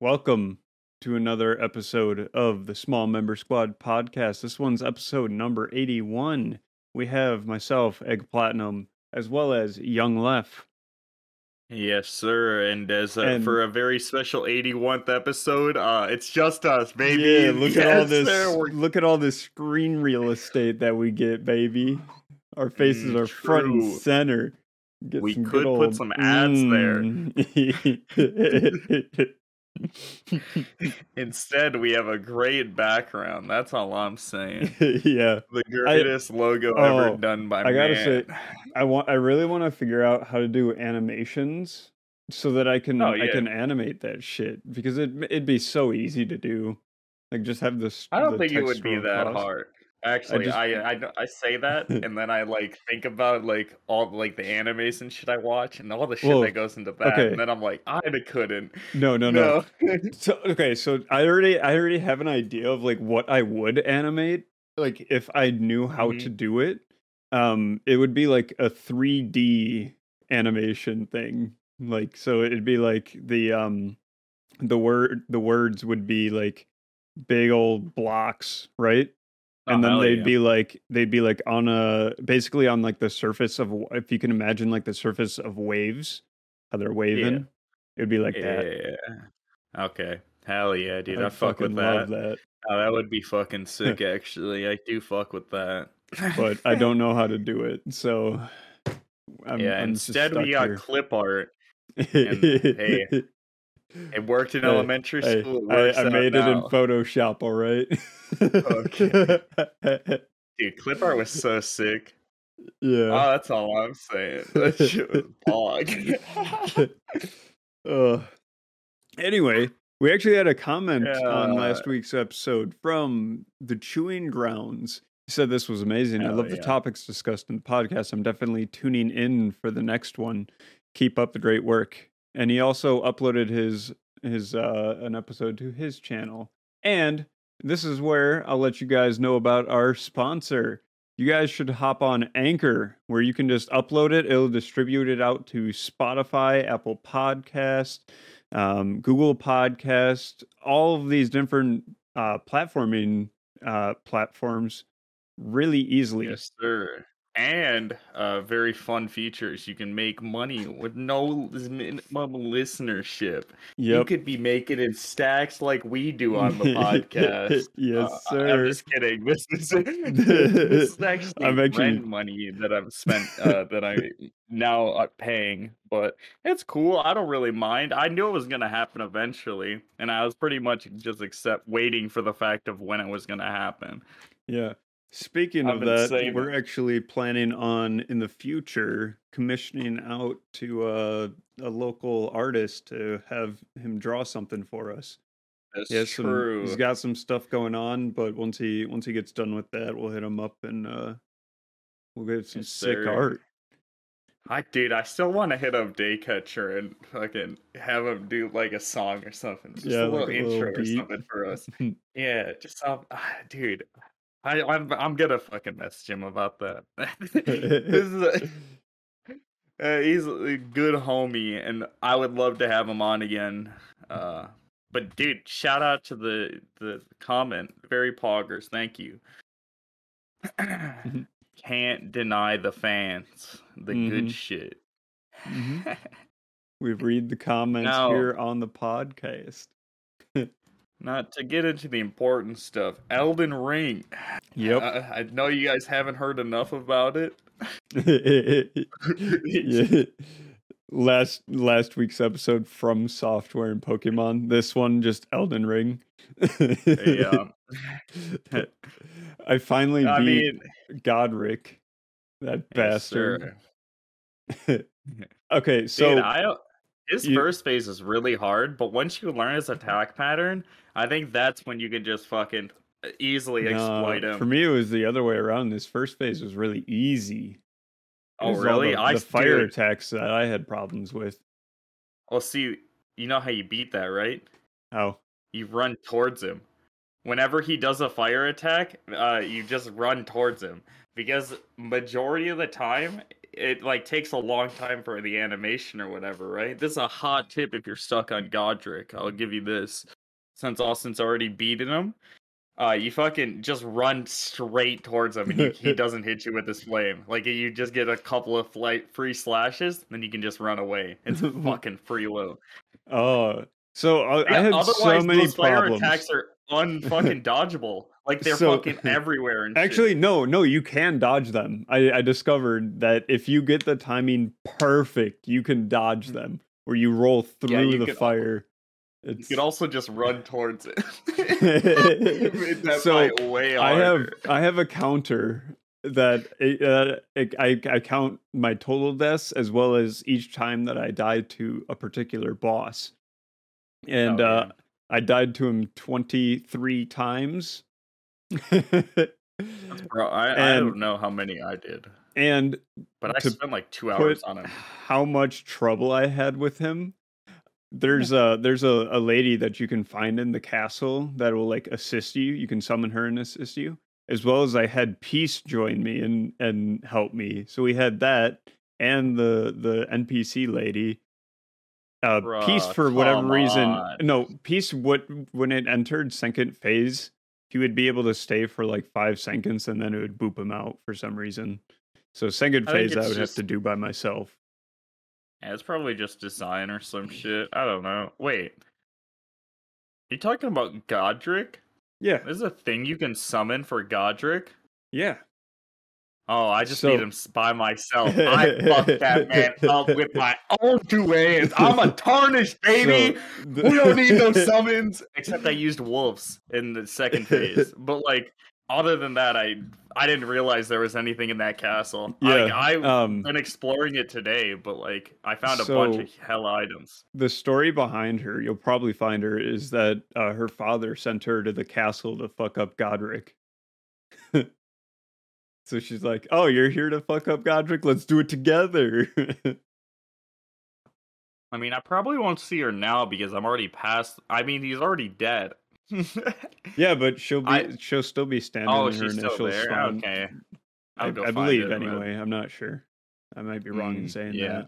Welcome to another episode of the Small Member Squad podcast. This one's episode number 81. We have myself, Egg Platinum, as well as Young Lef. Yes, sir. And as uh, And- for a very special 81th episode, uh, it's just us, baby. Yeah, look at all this sir, look at all this screen real estate that we get, baby. Our faces Mm, are front and center. Get We could put some ads there. there. Instead, we have a great background. That's all I'm saying. yeah. The greatest logo Oh, ever done by I gotta man. say, I want I really want to figure out how to do animations so that I can Oh, yeah. I can animate that shit because it it'd be so easy to do. Like just have this. I don't think it would be that hard. Actually, just- I, I I say that, and then I like think about like all like the animes and shit I watch and all the shit Well, that goes into that, okay. and then I'm like, I couldn't. No, no, no. So okay, so I already I already have an idea of like what I would animate. Like if I knew how Mhm. to do it, um, it would be like a 3D animation thing. Like so, it'd be like the um, the word the words would be like big old blocks, right? Oh, and Oh, then they'd yeah. be like they'd be like on a basically on like the surface of if you can imagine like the surface of waves how they're waving it'd be like that yeah. Okay. Hell yeah, dude. I, I'd fuck with that. love that Oh, that would be fucking sick. Actually, I do fuck with that. but i don't know how to do it so I'm, yeah. I'm instead, we got here. clip art. and, hey, It worked in Hey, elementary Hey, school. I, I made it in photoshop all right Okay. Dude, clip art was so sick. yeah Oh, that's all I'm saying. That shit was bog. uh, anyway, we actually had a comment on last week's episode from the Chewing Grounds. He said this was amazing. I love the topics discussed in the podcast. I'm definitely tuning in for the next one. Keep up the great work. And he also uploaded his his uh an episode to his channel. And this is where I'll let you guys know about our sponsor. You guys should hop on Anchor, where you can just upload it. It'll distribute it out to Spotify, Apple Podcast, um, Google Podcast, all of these different uh, platforming uh, platforms really easily. yes, sir. And uh, very fun features. You can make money with no minimum listenership. You could be making in stacks like we do on the podcast. yes, Uh, sir. I'm just kidding. This is this is actually I'm actually- rent money that I've spent uh, that I now are paying, but it's cool. I don't really mind. I knew it was gonna happen eventually, and I was pretty much just accept waiting for the fact of when it was gonna happen. Yeah. Speaking I've of that, saving. we're actually planning on in the future commissioning out to uh, a local artist to have him draw something for us. That's He has some- true. he's got some stuff going on, but once he once he gets done with that, we'll hit him up and uh, we'll get some Yes, sick sir. art. I dude, I still want to hit up Daycatcher and fucking have him do like a song or something. Just Yeah, a little like a little intro or something for us. Yeah, just some, ah, dude. I, I'm I'm gonna fucking message him about that. this is a, uh, he's a good homie, and I would love to have him on again. Uh, but dude, shout out to the the comment, very poggers. Thank you. Can't deny the fans, the Mhm. good shit. Mhm. We read the comments here on the podcast. Not to get into the important stuff. Elden Ring. Yep. I, I know you guys haven't heard enough about it. yeah. Last last week's episode FromSoftware and Pokemon. This one just Elden Ring. Yeah. Um, I finally I beat mean, Godrick. That yes, bastard. okay, so Dude, I his you- first phase is really hard, but once you learn his attack pattern, I think that's when you can just fucking easily no, exploit him. for me it was the other way around. This first phase was really easy. Oh, really? The, I the fire dude, attacks that I had problems with. Well, see, you know how you beat that, right? Oh, You run towards him. Whenever he does a fire attack, uh, you just run towards him because majority of the time it like takes a long time for the animation or whatever, right? This is a hot tip if you're stuck on Godrick. I'll give you this. Since Austin's already beaten him, uh, you fucking just run straight towards him, and he, he doesn't hit you with his flame. Like you just get a couple of flight free slashes, then you can just run away. It's fucking free low. Oh, so uh, I Yeah, had so many those fire problems. attacks are unfucking dodgeable. Like they're So- fucking everywhere. And shit. Actually, no, no, you can dodge them. I, I discovered that if you get the timing perfect, you can dodge them, where you roll through Mm. you the could al- fire. you can also just run towards it. You made that So, I have. I have a counter that uh, I I count my total deaths as well as each time that I died to a particular boss, and Oh, uh, yeah. I died to him twenty three times. Bro, I, I don't know how many I did, and but I spent like two hours on him. how much trouble I had with him. There's a there's a, a lady that you can find in the castle that will like assist you. You can summon her and assist you. As well as I had Peace join me and and help me. So we had that and the the NPC lady. Uh Peace for whatever reason. on. No, Peace what when it entered second phase, he would be able to stay for like five seconds and then it would boop him out for some reason. So second phase I it's would just- have to do by myself. Yeah, it's probably just design or some shit. I don't know. Wait, you talking about Godrick? Yeah, There's a thing you can summon for Godrick. yeah. Oh, I just So- beat him by myself. I fucked that man up with my own two hands. I'm a tarnished baby. So, we don't need no summons. Except I used wolves in the second phase. But like, other than that, I I didn't realize there was anything in that castle. Like, Yeah, I've um, been exploring it today, but like, I found a bunch of hell items. the story behind her, you'll probably find her, is that uh, her father sent her to the castle to fuck up Godrick. So she's like, "Oh, you're here to fuck up Godrick? Let's do it together." I mean, I probably won't see her now because I'm already past. I mean, he's already dead. yeah, but she'll be I- she'll still be standing oh, in her she's still initial there. spawn. Okay, I, I believe it, but- anyway. I'm not sure. I might be wrong in Mm, saying yeah.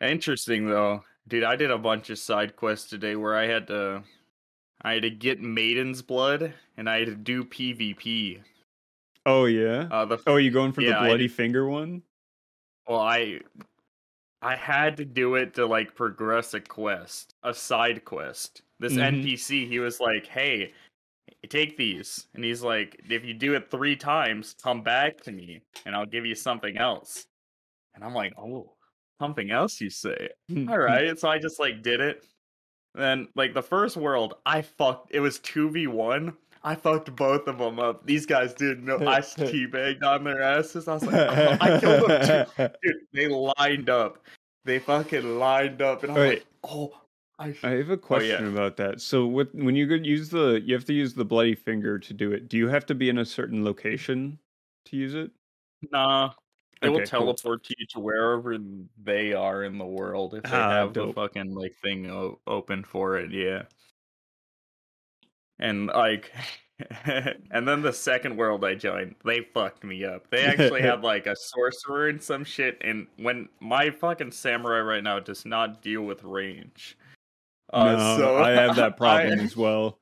that. Interesting though, dude. I did a bunch of side quests today where I had to, I had to get Maiden's blood and I had to do PvP. Oh yeah. Uh, the oh, you going for yeah, the bloody finger one? well, I, I had to do it to like progress a quest, a side quest. This Mhm. NPC, he was like, "Hey, take these," and he's like, "If you do it three times, come back to me, and I'll give you something else." And I'm like, "Oh, something else, you say?" all right so i just like did it then like the first world i fucked it was 2v1 i fucked both of them up these guys didn't know i teabagged on their asses i was like oh, i killed them too dude they lined up they fucking lined up and i'm like oh i I have a question yeah. about that. So, with, when you could use the, you have to use the bloody finger to do it. Do you have to be in a certain location to use it? nah it will Okay, cool. teleport you to wherever they are in the world if they Ah, have dope. the fucking like thing o- open for it yeah and like and then the second world i joined they fucked me up they actually had like a sorcerer and some shit and when my fucking samurai right now does not deal with range uh, no, so I have that problem I, as well.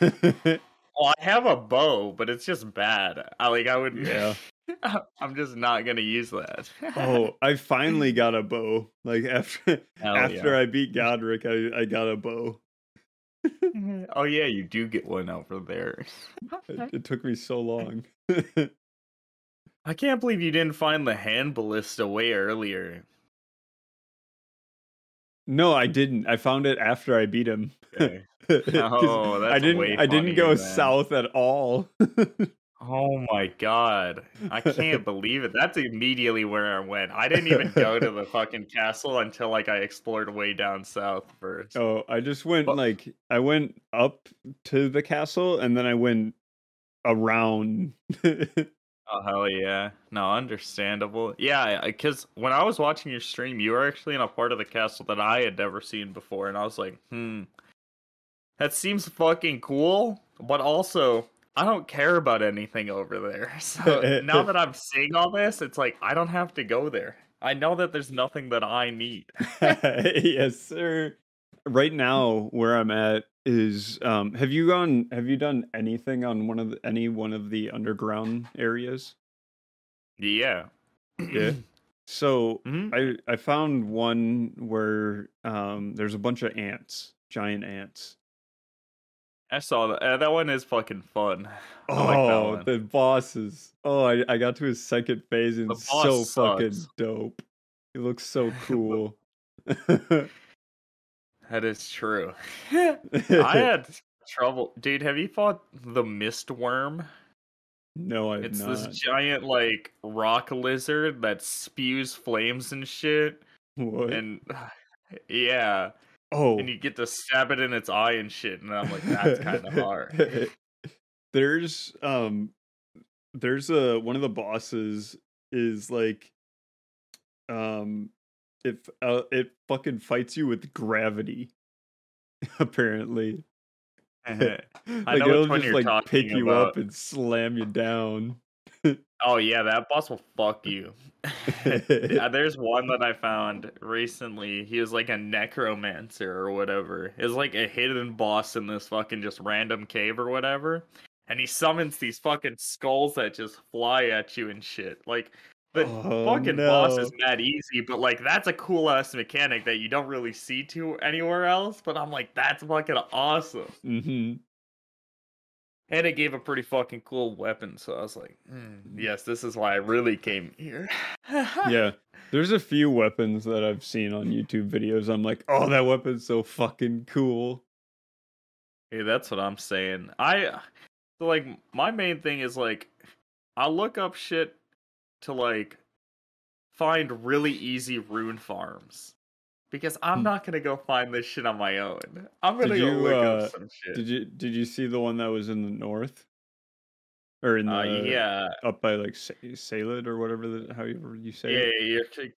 well, I have a bow but it's just bad i like i would Yeah. i'm just not gonna use that oh, I finally got a bow. Like after Hell after yeah. I beat Godrick, I, I got a bow. Oh yeah, you do get one over there. It, it took me so long. I can't believe you didn't find the hand ballista way earlier. no, I didn't. I found it after I beat him. Okay. 'Cause Oh, I didn't. way I didn't go then. south at all. Oh my god. I can't believe it. That's immediately where I went. I didn't even go to the fucking castle until like I explored way down south first. Oh, I just went But- like I went up to the castle and then I went around. Oh hell yeah! No, understandable. Yeah, because when I was watching your stream, you were actually in a part of the castle that I had never seen before, and I was like, hmm, that seems fucking cool. But also, I don't care about anything over there. So now that I'm seeing all this, it's like I don't have to go there. I know that there's nothing that I need. yes, sir. Right now, where I'm at is um have you gone have you done anything on one of the, any one of the underground areas? Yeah. Yeah. So Mhm. I I found one where um there's a bunch of ants, giant ants. I saw that. Uh, that one is fucking fun. I like Oh, one. the bosses. Oh, I, I got to his second phase and it's so boss fucking dope. He looks so cool. That is true. I had trouble, dude. Have you fought the mist worm? no, I've It's not. this giant like rock lizard that spews flames and shit. what? And yeah, oh, and you get to stab it in its eye and shit. And I'm like, that's kind of hard. there's um there's a one of the bosses is like um it uh, it fucking fights you with gravity apparently like know it'll just like pick you up and slam you down Oh yeah, that boss will fuck you. Yeah, there's one that I found recently. He was like a necromancer or whatever. It's like a hidden boss in this fucking just random cave or whatever. And he summons these fucking skulls that just fly at you and shit. Like the Oh, fucking boss is no. mad easy, but like that's a cool ass mechanic that you don't really see to anywhere else. But I'm like, that's fucking awesome. hmm And it gave a pretty fucking cool weapon, so I was like, "Hmm, yes, this is why I really came here. yeah there's a few weapons that i've seen on youtube videos i'm like oh that weapon's so fucking cool Hey, that's what I'm saying. I so like my main thing is like I look up shit to like find really easy rune farms. Because I'm Hmm. not gonna go find this shit on my own. I'm gonna Did go you, look uh, up some shit. Did you did you see the one that was in the north, or in the uh, yeah, up by like Sa- Salid or whatever the however you say yeah, it? you're t-.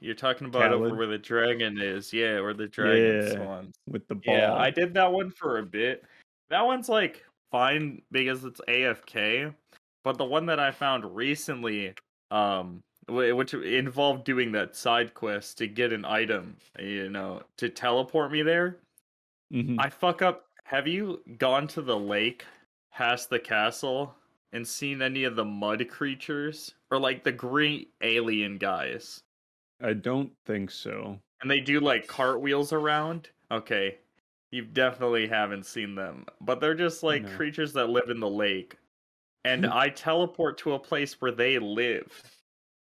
You're talking about over where the dragon is. Yeah, where the dragon Yeah. spawns. with the ball. Yeah, I did that one for a bit. That one's like fine because it's AFK, but the one that I found recently, um, which involved doing that side quest to get an item, you know, to teleport me there. Mhm. I fuck up. Have you gone to the lake past the castle and seen any of the mud creatures or like the green alien guys? I don't think so. and they do like cartwheels around. Okay, you definitely haven't seen them, but they're just like No. creatures that live in the lake. And I teleport to a place where they live,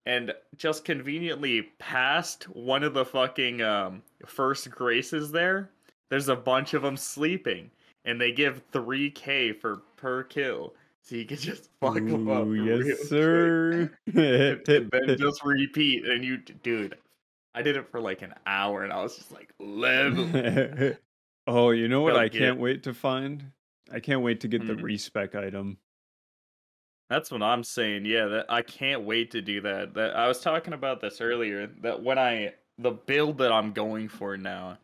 and just conveniently past one of the fucking um, first graces there. There's a bunch of them sleeping, and they give 3k for per kill, so you can just fuck them up. Ooh, real yes, sir. and then just repeat and you dude i did it for like an hour and i was just like level oh, you know what? I get- can't wait to find. I can't wait to get the Mhm. respec item. That's what i'm saying yeah that i can't wait to do that that i was talking about this earlier that when i the build that i'm going for now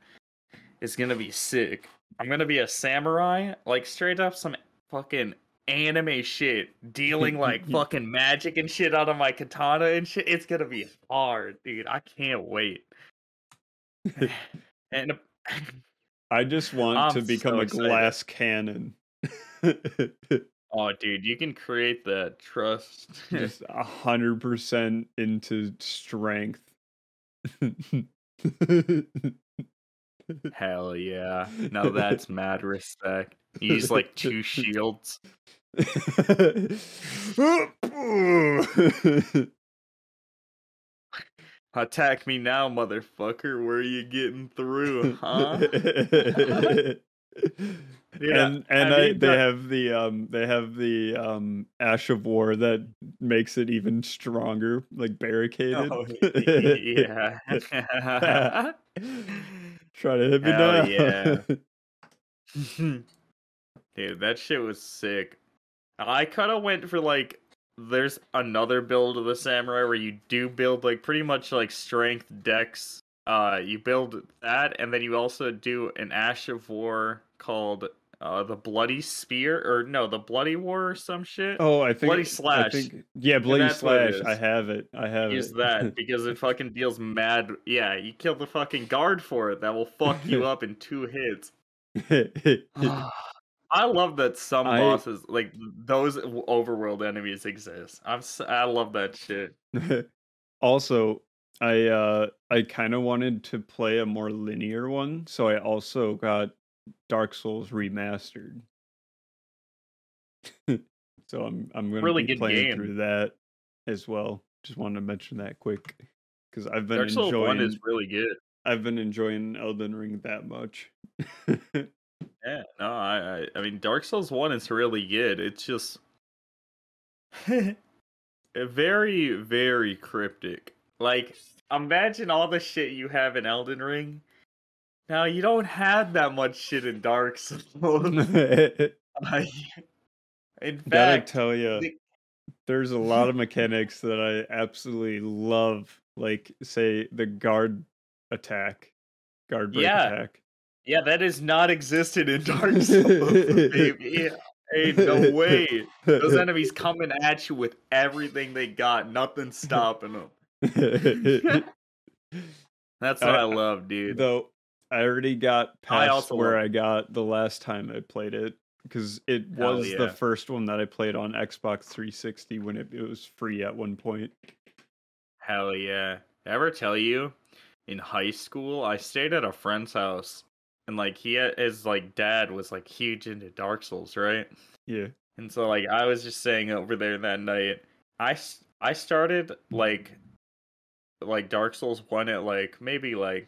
is gonna be sick i'm gonna be a samurai like straight up some fucking anime shit dealing like fucking magic and shit out of my katana and shit it's gonna be hard dude i can't wait and I just want I'm to become so a excited. glass cannon. Oh, dude, you can create that trust. just a hundred percent into strength. Hell yeah. Now that's mad respect. Use like two shields. Attack me now, motherfucker. Where are you getting through, huh? Dude, and and I, you they have the um they have the um ash of war that makes it even stronger, like barricaded. Oh, yeah. Try to hit me Hell now. yeah. Dude, that shit was sick. I kind of went for like there's another build of the samurai where you do build like pretty much like strength dex. Uh you build that and then you also do an ash of war called uh, the Bloody Spear, or no, the Bloody War or some shit. Oh, I think Bloody I Slash. think yeah, bloody that's what it slash. I have it. I have Use it. that because it fucking deals mad. Yeah, you kill the fucking guard for it. That will fuck you up in two hits. I love that some I- bosses, like those overworld enemies, exist. I'm s- I love that shit. also, I uh I kind of wanted to play a more linear one, so I also got Dark Souls remastered. so I'm I'm gonna Really be playing game. through that as well. Just wanted to mention that quick because I've been Dark Souls enjoying One is really good. I've been enjoying Elden Ring that much. Yeah, no, I, I, I mean, Dark Souls One is really good. It's just very, very cryptic. Like, imagine all the shit you have in Elden Ring. Now you don't have that much shit in Dark Souls. Gotta Like, in fact, tell you, the- there's a lot of mechanics that I absolutely love. Like, say, the guard attack, guard break Yeah. attack. yeah, that is not existed in Dark Souls. baby. Ain't no way. Those enemies coming at you with everything they got, nothing stopping them. That's what I, I- love, dude. Though I already got I past also where love- I got the last time I played it because it was yeah. the first one that I played on Xbox 360 when it, it was free at one point. Hell yeah. Ever tell you in high school I stayed at a friend's house and like he had, his like dad was like huge into Dark Souls, right? Yeah. And so like I was just saying over there that night. I I started like like Dark Souls 1 at like maybe like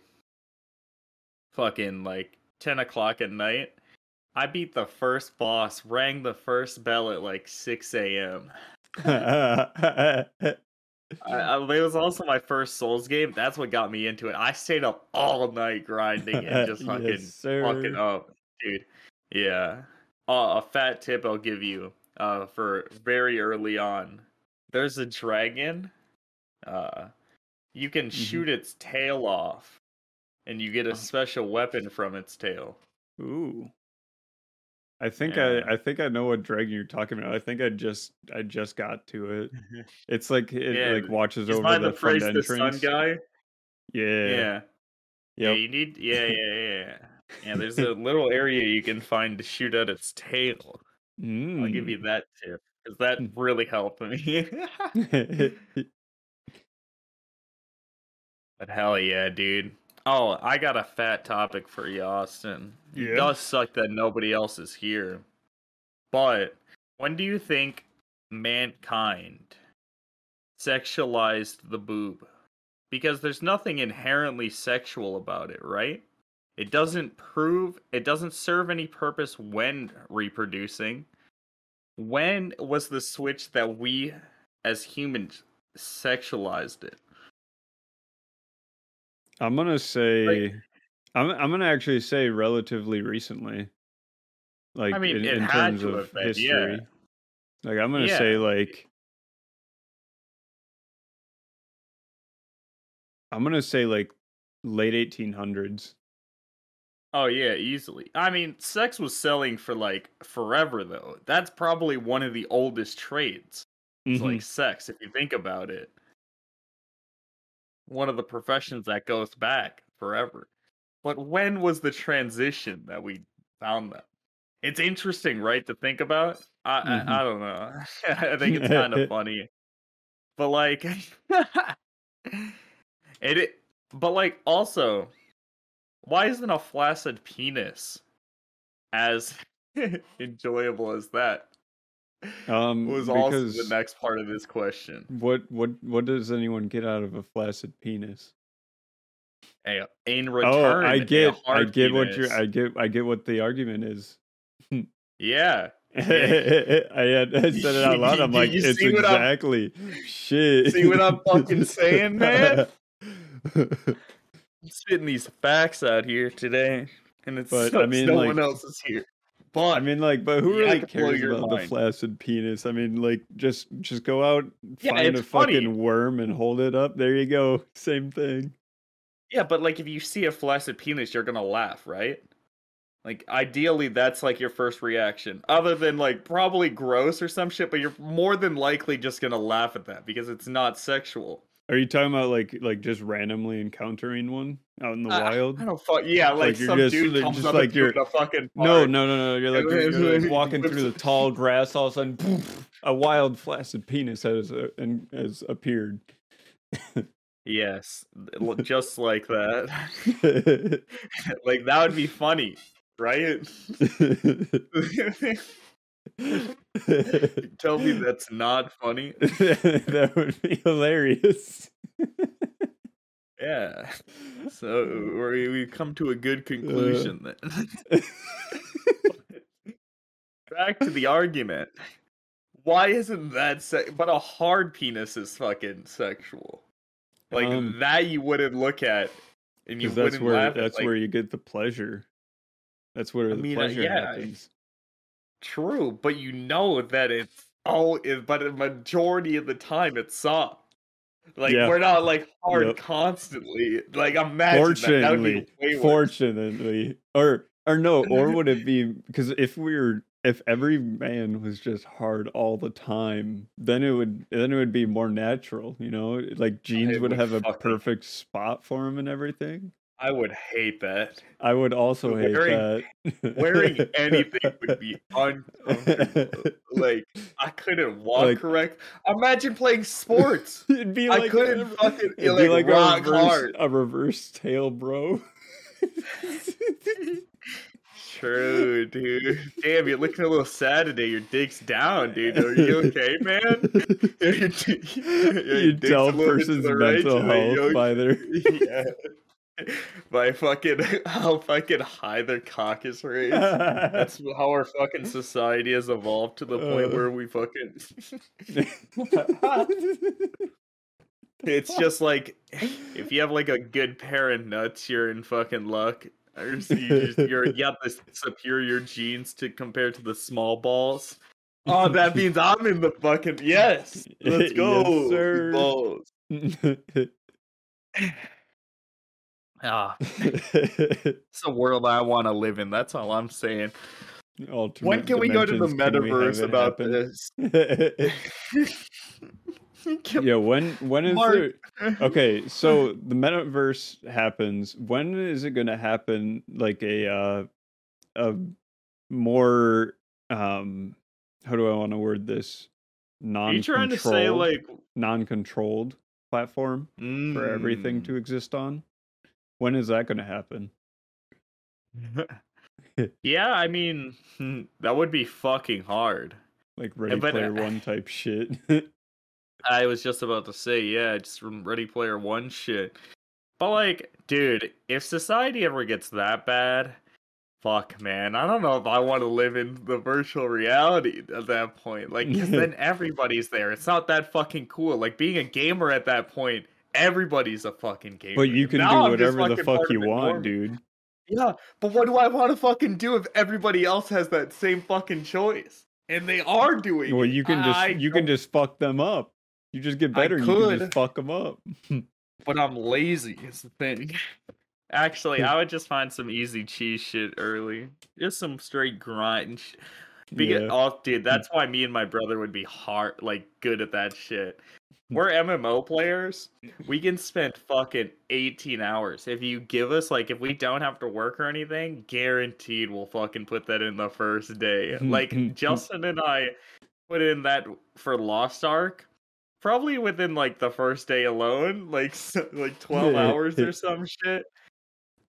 fucking like 10 o'clock at night. I beat the first boss, rang the first bell at like 6 a.m. I, I, it was also my first Souls game. That's what got me into it. I stayed up all night grinding and just fucking Yes, fucking up, dude. Yeah. Uh, a fat tip I'll give you uh, for very early on. There's a dragon. Uh, you can Mhm. shoot its tail off, and you get a special weapon from its tail. Ooh. I think Yeah. I I think I know what dragon you're talking about. I think I just I just got to it. It's like it Yeah, like watches over the, the front phrase the sun entrance. guy? Yeah. Yeah. Yeah, you need. Yeah, yeah, yeah. Yeah, there's a little area you can find to shoot at its tail. I'll give you Mm. that tip because that Hmm. really helped me. but hell yeah, dude. Oh, I got a fat topic for you, Austin. It does suck that nobody else is here. But when do you think mankind sexualized the boob? Because there's nothing inherently sexual about it, right? It doesn't prove, it doesn't serve any purpose when reproducing. When was the switch that we as humans sexualized it? I'm gonna say I'm I'm gonna actually say relatively recently. Like I mean, in, it in had terms to of been, yeah. history. Like I'm gonna Yeah. say like I'm gonna say like late 1800s. Oh yeah, easily. I mean, sex was selling for like forever though. That's probably one of the oldest trades. It's Mhm. like sex if you think about it. One of the professions that goes back forever. But when was the transition that we found that? It's interesting, right, to think about. I Mhm. I, I don't know. I think it's kind of funny. But like it, it but like also why isn't a flaccid penis as enjoyable as that? Um, Was also because the next part of this question. what what what does anyone get out of a flaccid penis? A- In Oh, return, I a get I get what you're. I get I get what the argument is. Yeah. I had I said it out loud. I'm like, it's what I'm- exactly shit. See what I'm fucking saying, man? I'm spitting these facts out here today, and it's But, so, I mean, no like- one else is here. But I mean, like, but who really cares about the mind. flaccid penis? I mean, like, just just go out, Yeah, find a funny. fucking worm and hold it up. There you go. Same thing. yeah, but like if you see a flaccid penis, you're gonna laugh, right? Like ideally that's like your first reaction. Other than like probably gross or some shit, but you're more than likely just gonna laugh at that because it's not sexual. Are you talking about like like just randomly encountering one out in the I, wild? I don't fuck yeah, like, Like, some just- dude comes just up like you're a fucking No, park. no, no, no. You're like you're, you're, like, walking through the tall grass. All of a sudden, poof, a wild flaccid penis has uh, and has appeared. Yes, just like that. like that would be funny, right? Tell me that's not funny. that would be hilarious. Yeah. So we we come to a good conclusion then. Back to the argument. Why isn't that se- but a hard penis is fucking sexual? Like Um, that you wouldn't look at and you 'Cause that's wouldn't where laugh at, that's like, where you get the pleasure. That's where I the mean, uh, pleasure yeah, happens. True, but you know that it's all it, but a majority of the time it's soft. Like Yeah. we're not like hard Yep. constantly. Like imagine that. That would be Fortunately, way fortunately, or or no, or would it be because if we're if every man was just hard all the time, then it would then it would be more natural, you know? Like jeans would would have a perfect spot for him and everything. I would hate that. I would also hate that. Wearing anything would be uncomfortable. like I couldn't walk Like- correct. Imagine playing sports. It'd be like I couldn't a, fucking it'd like, be like rock a reverse, hard. a reverse tail, bro. True, dude. Damn, you're looking a little sad today. Your dick's down, dude. Are you okay, man? Your di- your you tell a a little to person's the right mental health by their yeah. By fucking how fucking high their cock is raised. That's how our fucking society has evolved to the point Uh. where we fucking. it's just like if you have like a good pair of nuts, you're in fucking luck. Or you just, you're you have the superior genes to compare to the small balls. Oh, that means I'm in the fucking yes. Let's Yes, go, sir. balls. Ah, it's a world I want to live in. That's all I'm saying. Alternate When can we go to the dimensions, can we have metaverse about happen? this? Yeah, when when is Mark. there okay so the metaverse happens when is it going to happen like a uh a more um how do i want to word this Are you trying to say non-controlled like non-controlled platform for everything mm, to exist on when is that going to happen yeah, I mean hmm, that would be fucking hard. like ready but, player uh, one type shit I was just about to say, yeah, just from Ready Player One shit. But like, dude, if society ever gets that bad, fuck, man, I don't know if I want to live in the virtual reality at that point. Like, 'cause then everybody's there. It's not that fucking cool. Like being a gamer at that point, everybody's a fucking gamer. but you can Now do whatever the fuck you want norm. dude Yeah, but what do I want to fucking do if everybody else has that same fucking choice? And they are doing well you can just I you can don't- just fuck them up you just get better you can just fuck them up but I'm lazy is the thing. Actually, I would just find some easy cheese shit early. Just some straight grind. sh- Because, Yeah. oh, dude, mm. that's why me and my brother would be hard, like, good at that shit. We're MMO players. We can spend fucking 18 hours. If you give us, like, if we don't have to work or anything, guaranteed we'll fucking put that in the first day. Like, Justin and I put in that for Lost Ark. Probably within like the first day alone, like like twelve hours or some shit.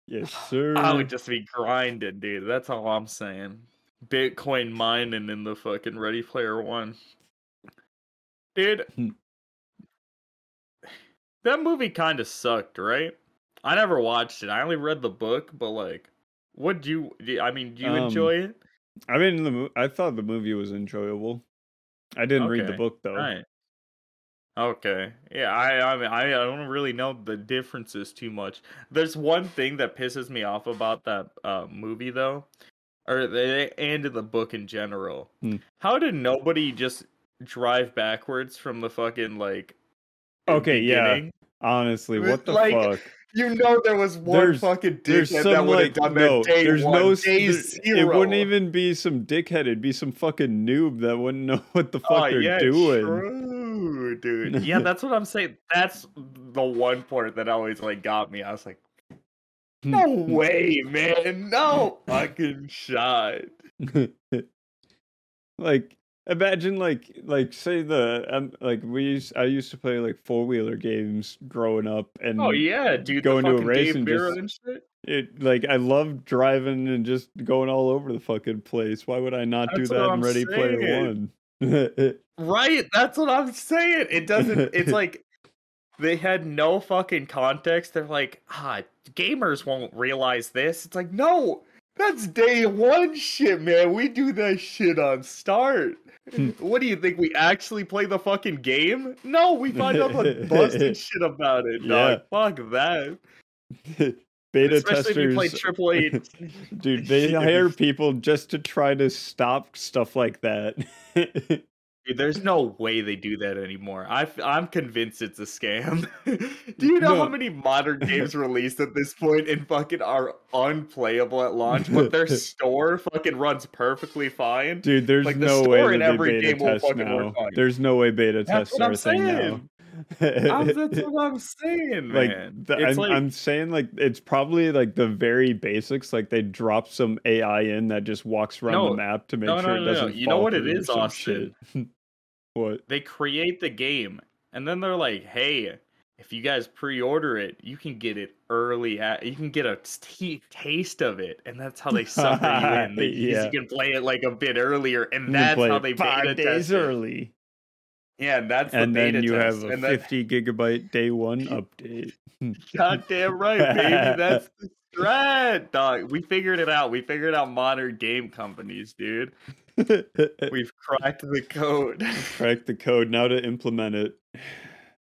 Yes, sir. I would just be grinding, dude. That's all I'm saying. Bitcoin mining in the fucking Ready Player One. Dude, Hmm. That movie kind of sucked, right? I never watched it. I only read the book, but like, what do you? do- I mean, do you Um, enjoy it? I mean, the I thought the movie was enjoyable. I didn't read the book though. Right. Okay. Yeah, I I mean I, I don't really know the differences too much. There's one thing that pisses me off about that uh, movie though, or the and the book in general. Hmm. How did nobody just drive backwards from the fucking like Okay, yeah. Honestly, was what the like- fuck? You know there was one There's- fucking dickhead some that would have like done no. that day there's one, no. day there- zero. It wouldn't even be some dickhead. It'd be some fucking noob that wouldn't know what the oh, fuck Oh they're yeah, doing. true, dude. Yeah, that's what I'm saying. That's the one part that always like got me. I was like, hmm. no way, man, no fucking shot. like imagine like like say the um, like we used I used to play like four wheeler games growing up and Oh yeah, dude. Go the into a race Dave and just- and shit. it like I love driving and just going all over the fucking place. Why would I not do That's what that in I'm Ready Player saying. One? Right, that's what I'm saying. It doesn't. It's like they had no fucking context. They're like, ah, gamers won't realize this. It's like, no, that's day one shit, man. We do that shit on start. What do you think? We actually play the fucking game? No, we find out the busted shit about it, dog. Fuck that. Beta Especially if you play testers, Triple A. dude, they hire people just to try to stop stuff like that. Dude, there's no way they do that anymore. I, I'm convinced it's a scam. do you know No. how many modern games released at this point and fucking are unplayable at launch, but their store fucking runs perfectly fine? Dude, there's Like, the no way in every beta game will fucking now. work fine. There's no way beta tests are I'm a thing now. saying. I'm, that's what I'm saying, like man. the, it's I'm, like, I'm saying like it's probably like the very basics like they drop some ai in that just walks around No, the map to make no, sure no, it doesn't You know what it is, Austin? shit. What they create the game and then they're like hey if you guys pre-order it you can get it early at you can get a t- taste of it and that's how they sucker you in They- Yeah. you can play it like a bit earlier and that's how they five beta days test it. early yeah and that's and the then you test. have a and then, 50 gigabyte day one update goddamn right baby that's the strat dog we figured it out we figured out modern game companies dude we've cracked the code Cracked the code now to implement it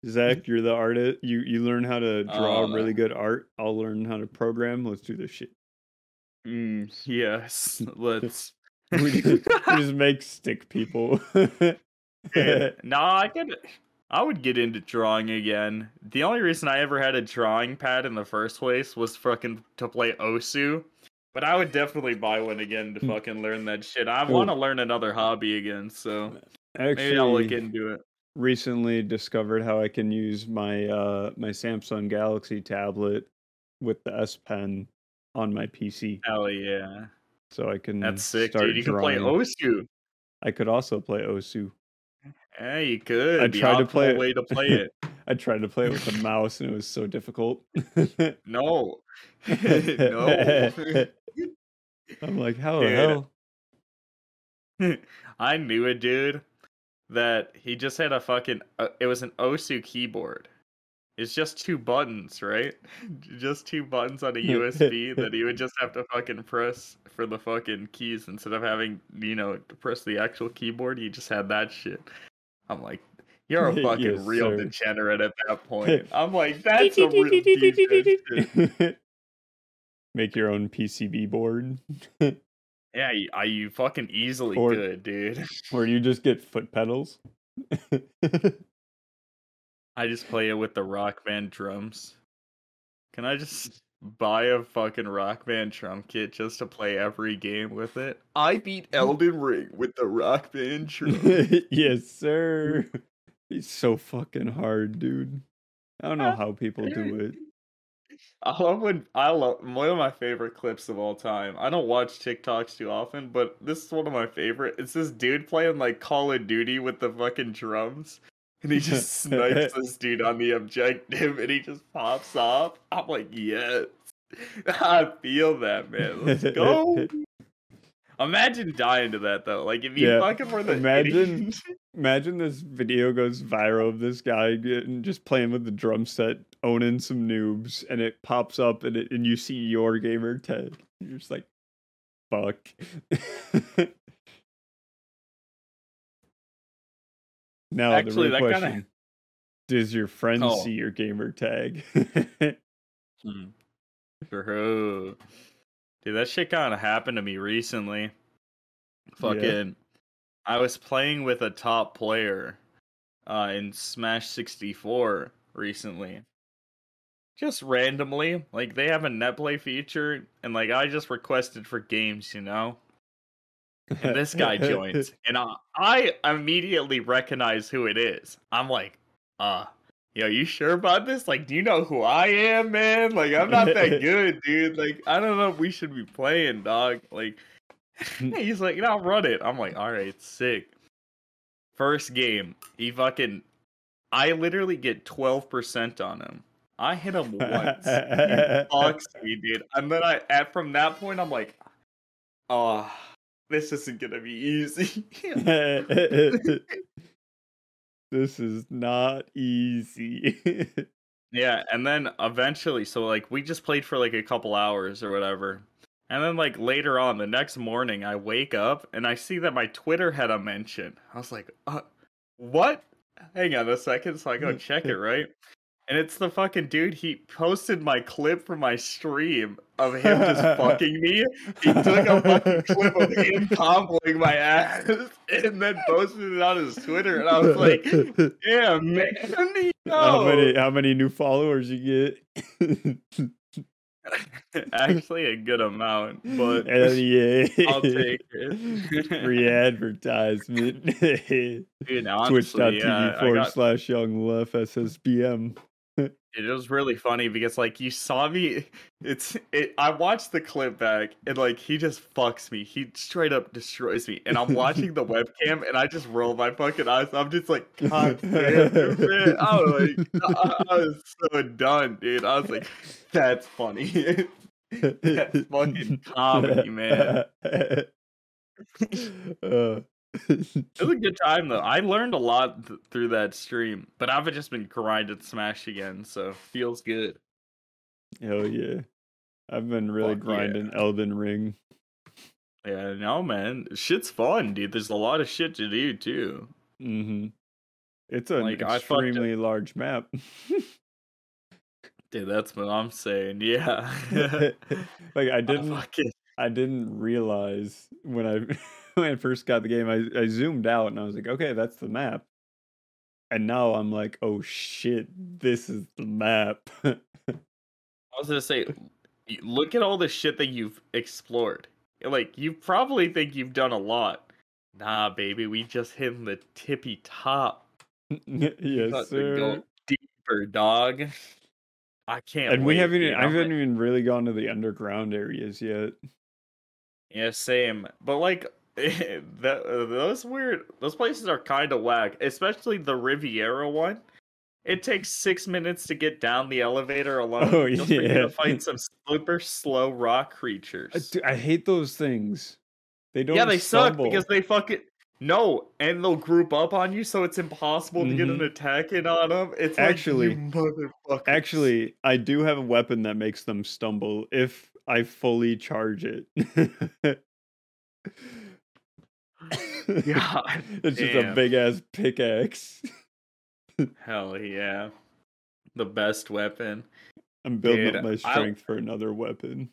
zach you're the artist you you learn how to draw Uh, really good art i'll learn how to program let's do this shit mm, yes let's we just, we just make stick people Yeah. no, I could. I would get into drawing again. The only reason I ever had a drawing pad in the first place was fucking to play Osu. But I would definitely buy one again to Hmm. fucking learn that shit. I want to learn another hobby again, so maybe I'll look into it. recently discovered how i can use my uh my samsung galaxy tablet with the s pen on my pc Hell yeah, so i can that's sick, start dude. You drawing. can play Osu. i could also play osu Yeah, you could. I the tried to play way to play it. i tried to play it with a mouse and it was so difficult No, no. I'm like how the hell I knew a dude that he just had a fucking. Uh, it was an Osu keyboard. It's just two buttons, right? Just two buttons on a USB that he would just have to fucking press for the fucking keys instead of having, you know, to press the actual keyboard. He just had that shit. I'm like, you're a fucking Yes, real sir. degenerate at that point. I'm like, that's a real. Make your own PCB board, Yeah, you, I, you fucking easily Or- could, dude. or you just get foot pedals. I just play it with the rock band drums. Can I just buy a fucking rock band drum kit just to play every game with it? I beat Elden Ring with the rock band drum. yes, sir. He's so fucking hard, dude. I don't know how people do it. I love when I love one of my favorite clips of all time. I don't watch TikToks too often, but this is one of my favorite. It's this dude playing like Call of Duty with the fucking drums. And he just snipes this dude on the objective and he just pops off. I'm like, yes. I feel that, man. Let's go. Imagine dying to that though. Like if you Yeah, fucking were the imagine- Imagine this video goes viral of this guy getting, just playing with the drum set, owning some noobs, and it pops up and, it, and you see your gamer tag. You're just like, fuck. now Actually, the that real kinda- question: Does your friend Oh. see your gamer tag? Hmm. Bro. Dude, that shit kind of happened to me recently. Fucking, I was playing with a top player uh, in Smash 64 recently. Just randomly, like they have a netplay feature, and like I just requested for games, you know. And this guy joins, and I, I immediately recognize who it is. I'm like, uh, yo, you sure about this? Like, do you know who I am, man? Like, I'm not that good, dude. Like, I don't know if we should be playing, dog. Like, he's like, you know, I'll run it. I'm like, all right, sick. First game, he fucking, I literally get 12% on him. I hit him once. he me, dude. And then I, at from that point, I'm like, oh, this isn't gonna be easy. this is not easy. yeah, and then eventually, so like we just played for like a couple hours or whatever. And then like later on, the next morning, I wake up and I see that my Twitter had a mention. I was like, uh, "What? Hang on a second, so I go check it, right? And it's the fucking dude. He posted my clip from my stream of him just fucking me. He took a fucking clip of him toppling my ass and then posted it on his Twitter. And I was like, "Damn, man, how many how many new followers you get?" Actually, a good amount, but Hell yeah. I'll take it. Free advertisement. Dude, honestly, Twitch.tv yeah, forward got- slash young left SSBM. It was really funny because like you saw me it's it I watched the clip back and like he just fucks me. He straight up destroys me. And I'm watching the webcam and I just roll my fucking eyes. I'm just like, God damn man. I was like I, I was so done, dude. I was like, that's funny. that's fucking comedy, man. Uh, It was a good time though. I learned a lot th- through that stream, but I've just been grinding Smash again, so feels good. Hell yeah. I've been really Fuck yeah. grinding Elden Ring. Yeah, no man, shit's fun, dude. There's a lot of shit to do too. hmm It's an Like, I extremely large map. Dude, that's what I'm saying. Yeah. like I I didn't fucking- I didn't realize when I when I first got the game I, I zoomed out and I was like, okay, that's the map. And now I'm like, oh shit, this is the map. I was gonna say, look at all the shit that you've explored. Like, you probably think you've done a lot. Nah, baby, we just hit the tippy top. yes, sir. go deeper, dog. I can't. And we haven't even, I haven't even really gone to the underground areas yet. Yeah, same. But like, that those weird those places are kind of whack. Especially the Riviera one. It takes six minutes to get down the elevator alone. Oh, just for you yeah. to find some super slow rock I, creatures. dude, I hate those things. They don't yeah, they suck because they fucking no, and they'll group up on you, so it's impossible to get an Mhm. attack in on them. It's Actually- like. Actually, I do have a weapon that makes them stumble if I fully charge it. God it's just a big ass pickaxe. hell yeah, the best weapon. I'm building Dude, up my I- strength for another weapon.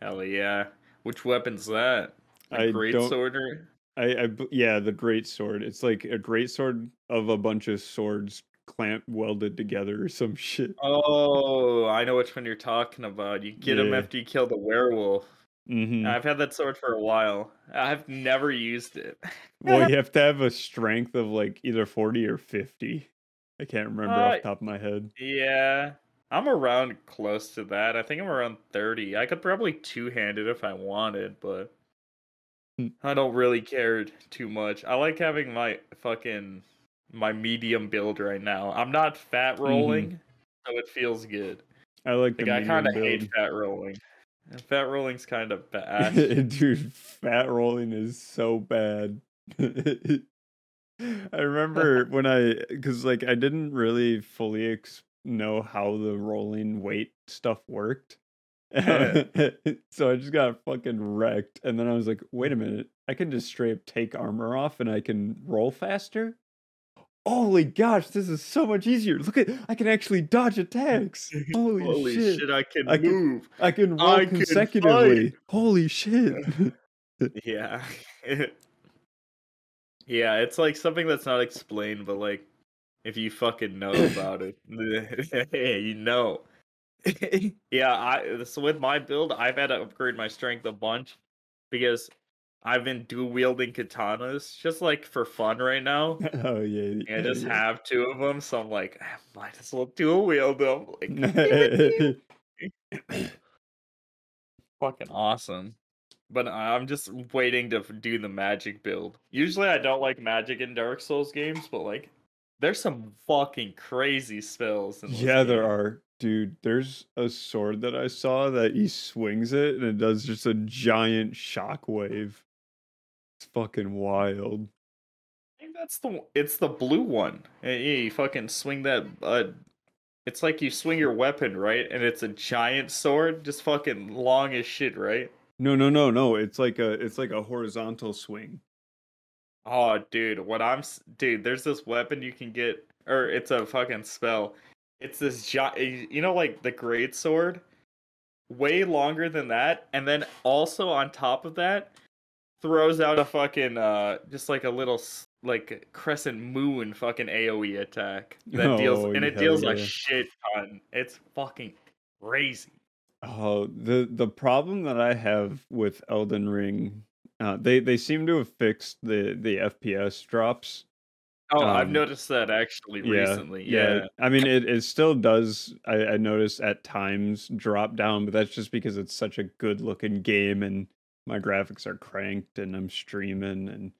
Hell yeah. Which weapon's that? A I great sword or I, I yeah, the great sword. It's like a great sword of a bunch of swords clamp welded together or some shit. Oh, I know which one you're talking about. You get Yeah. after you kill the werewolf. Hmm I've had that sword for a while. I've never used it. Well, you have to have a strength of like either 40 or 50. I can't remember off Uh, the top of my head. Yeah. I'm around close to that. I think I'm around 30. I could probably two hand it if I wanted, but Hmm. I don't really care too much. I like having my fucking my medium build right now. I'm not fat Mm-hmm. rolling, so it feels good. I like the Like I medium kind of build. hate fat rolling. And fat rolling's kind of bad. Dude, fat rolling is so bad. I remember when I, because like I didn't really fully ex- know how the rolling weight stuff worked. Yeah. so I just got fucking wrecked. And then I was like, wait a minute, I can just straight up take armor off and I can roll faster? Holy gosh, this is so much easier. Look at, I can actually dodge attacks. Holy, Holy shit. shit. I can I can- move. I can roll I can consecutively. Holy shit. Yeah. yeah, it's like something that's not explained, but like if you fucking know about it, you know. yeah, I so with my build, I've had to upgrade my strength a bunch because I've been dual wielding katanas just like for fun right now. oh yeah. And I just yeah. have two of them, so I'm like, I might as well dual wield them. Like, fucking awesome. But I'm just waiting to do the magic build. Usually I don't like magic in Dark Souls games, but like there's some fucking crazy spells yeah, there are. Dude, there's a sword that I saw that he swings it and it does just a giant shockwave. Fucking wild. I think that's the it's the blue one. Yeah, you fucking swing that uh it's like you swing your weapon, right? And it's a giant sword, just fucking long as shit, right? No, no, no, no. It's like a it's like a horizontal swing. Oh, dude, what I'm dude, there's this weapon you can get or it's a fucking spell. It's this giant, you know like the great sword? Way longer than that and then also on top of that throws out a fucking uh just like a little like crescent moon fucking AoE attack that deals Oh, and it deals a shit ton. It's fucking crazy. Oh, the the problem that I have with Elden Ring, uh, they they seem to have fixed the the FPS drops. Oh, I've Um, noticed that actually yeah, recently. yeah. Yeah. I mean, it it still does. I, I notice at times drop down, but that's just because it's such a good looking game and my graphics are cranked and I'm streaming and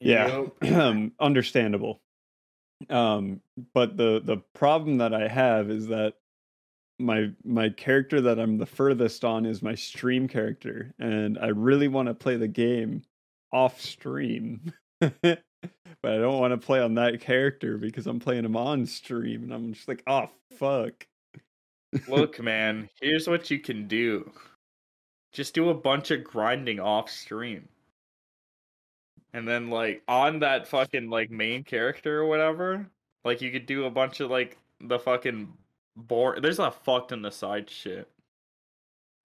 yeah, Yup. understandable. Um, but the the problem that I have is that my my character that I'm the furthest on is my stream character, and I really want to play the game off stream. but I don't want to play on that character because I'm playing him on stream, and I'm just like, oh fuck. Look, man, here's what you can do. Just do a bunch of grinding off stream. And then like on that fucking like main character or whatever, like you could do a bunch of like the fucking bore there's a fucked in the side shit.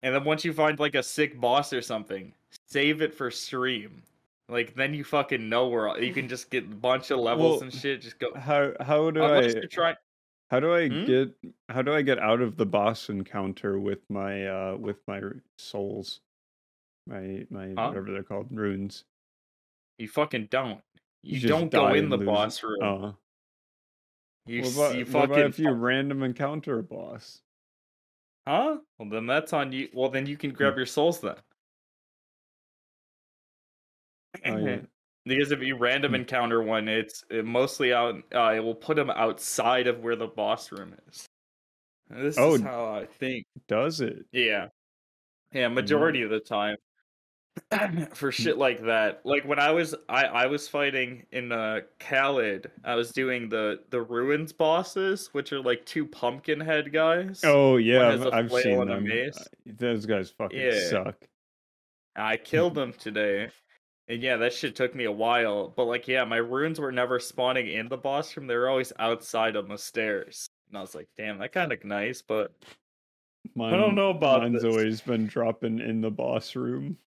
And then once you find like a sick boss or something, save it for stream. Like then you fucking know where you can just get a bunch of levels Well, and shit. Just go How how do unless I you're. How do I Hmm? get how do I get out of the boss encounter with my uh with my souls, my my Huh? whatever they're called runes? You fucking don't. You You don't go in the lose. boss room. Uh, You what about you what about if you random encounter a boss? huh? Well then that's on you. Well then you can Hmm. grab your souls then. Oh yeah. Because if you random Hmm. encounter one, it's it mostly out. Uh, it will put them outside of where the boss room is. This Oh, is how I think. does it? Yeah, yeah. Mm. Majority of the time, for shit like that. Like when I was I I was fighting in uh Caelid, I was doing the the ruins bosses, which are like two pumpkin head guys. Oh yeah, I've, I've seen them. Uh, Those guys fucking Yeah. suck. I killed them today. And yeah, that shit took me a while. But like, yeah, my runes were never spawning in the boss room. They were always outside on the stairs. And I was like, damn, that kind of nice, but Mine, I don't know about mine's this. always been dropping in the boss room.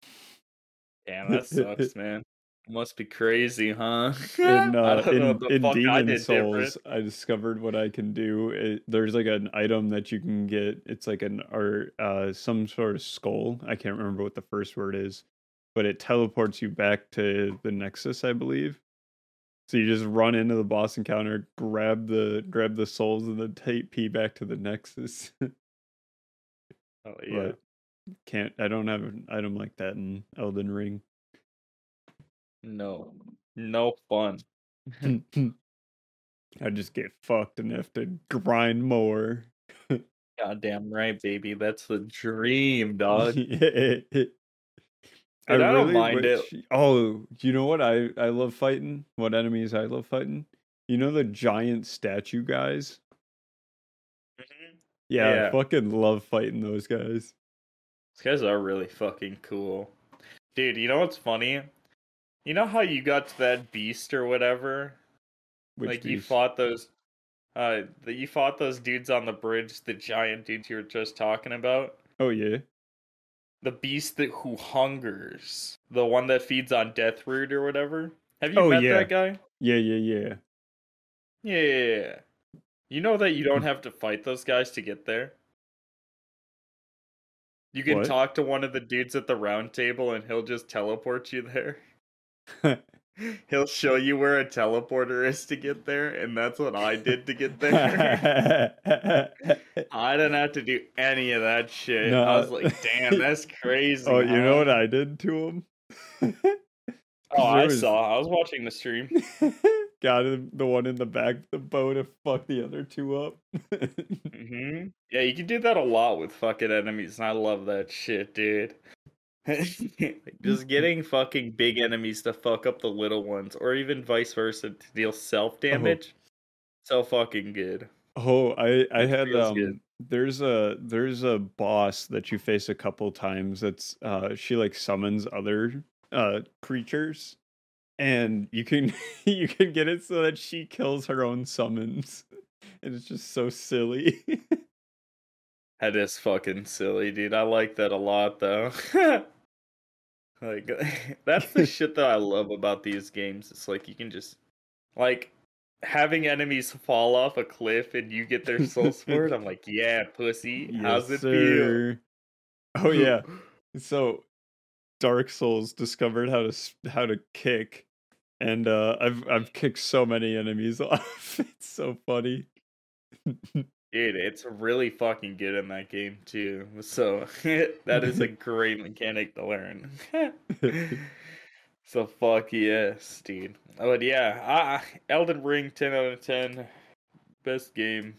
damn, that sucks, man. Must be crazy, huh? In uh, in, in fuck I Demon Souls, different. I discovered what I can do. It, there's like an item that you can get. It's like an or uh some sort of skull. I can't remember what the first word is, but it teleports you back to the Nexus, I believe. So you just run into the boss encounter, grab the grab the souls, and then take P back to the Nexus. Oh yeah. but can't I don't have an item like that in Elden Ring. No. No fun. I just get fucked and have to grind more. Goddamn right, baby. That's the dream, dog. I I don't mind it. Oh, you know what I I love fighting? What enemies I love fighting? You know the giant statue guys? Mhm. Yeah, I fucking love fighting those guys. These guys are really fucking cool. Dude, you know what's funny? You know how you got to that beast or whatever? Which like you fought those uh that you fought those dudes on the bridge, the giant dudes you were just talking about? Oh yeah the beast that who hungers, the one that feeds on Deathroot or whatever. Have you oh, met yeah. that guy? Yeah, yeah, yeah. Yeah, yeah, yeah. You know that you don't have to fight those guys to get there. You can what? talk to one of the dudes at the round table and he'll just teleport you there. He'll show you where a teleporter is to get there, and that's what I did to get there. I didn't have to do any of that shit. No. I was like, damn, that's crazy. oh, you know what I did to him? Oh, I was- saw. I was watching the stream. Got him the one in the back of the boat to fuck the other two up. hmm Yeah, you can do that a lot with fucking enemies, and I love that shit, dude. Just getting fucking big enemies to fuck up the little ones, or even vice versa to deal self damage. So fucking good. oh, I I had um good. there's a there's a boss that you face a couple times that's uh she like summons other uh creatures and you can you can get it so that she kills her own summons. And it's just so silly. That is fucking silly, dude. I like that a lot, though. like, that's the shit that I love about these games. It's like you can just, like, having enemies fall off a cliff and you get their soul sword. I'm like, yeah, pussy. How's Yes, it feel? Oh yeah. So Dark Souls discovered how to how to kick and uh I've I've kicked so many enemies off. It's so funny. Dude, it's really fucking good in that game, too. So, that is a great mechanic to learn. so, fuck yes, dude. Oh, But yeah, I, Elden Ring, 10 out of 10. Best game.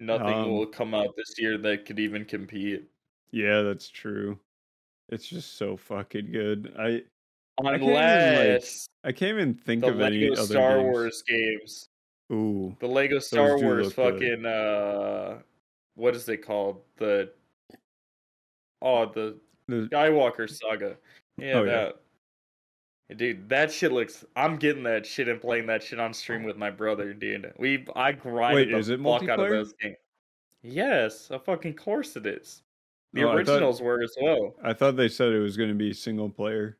Nothing Um, will come out this year that could even compete. yeah, that's true. It's just so fucking good. I can't even, like, Unless I can't even think of any Lego other Star games. Wars games. Ooh. The Lego Star Wars look good. fucking uh what is it called? The Oh, the The- Skywalker saga. Yeah, Oh, yeah. Dude, that shit looks I'm getting that shit and playing that shit on stream with my brother, dude. We I grinded Wait, the is it fuck out of those games. Yes, a fucking course it is. The Oh, I thought- originals were as well. I thought they said it was going to be single player.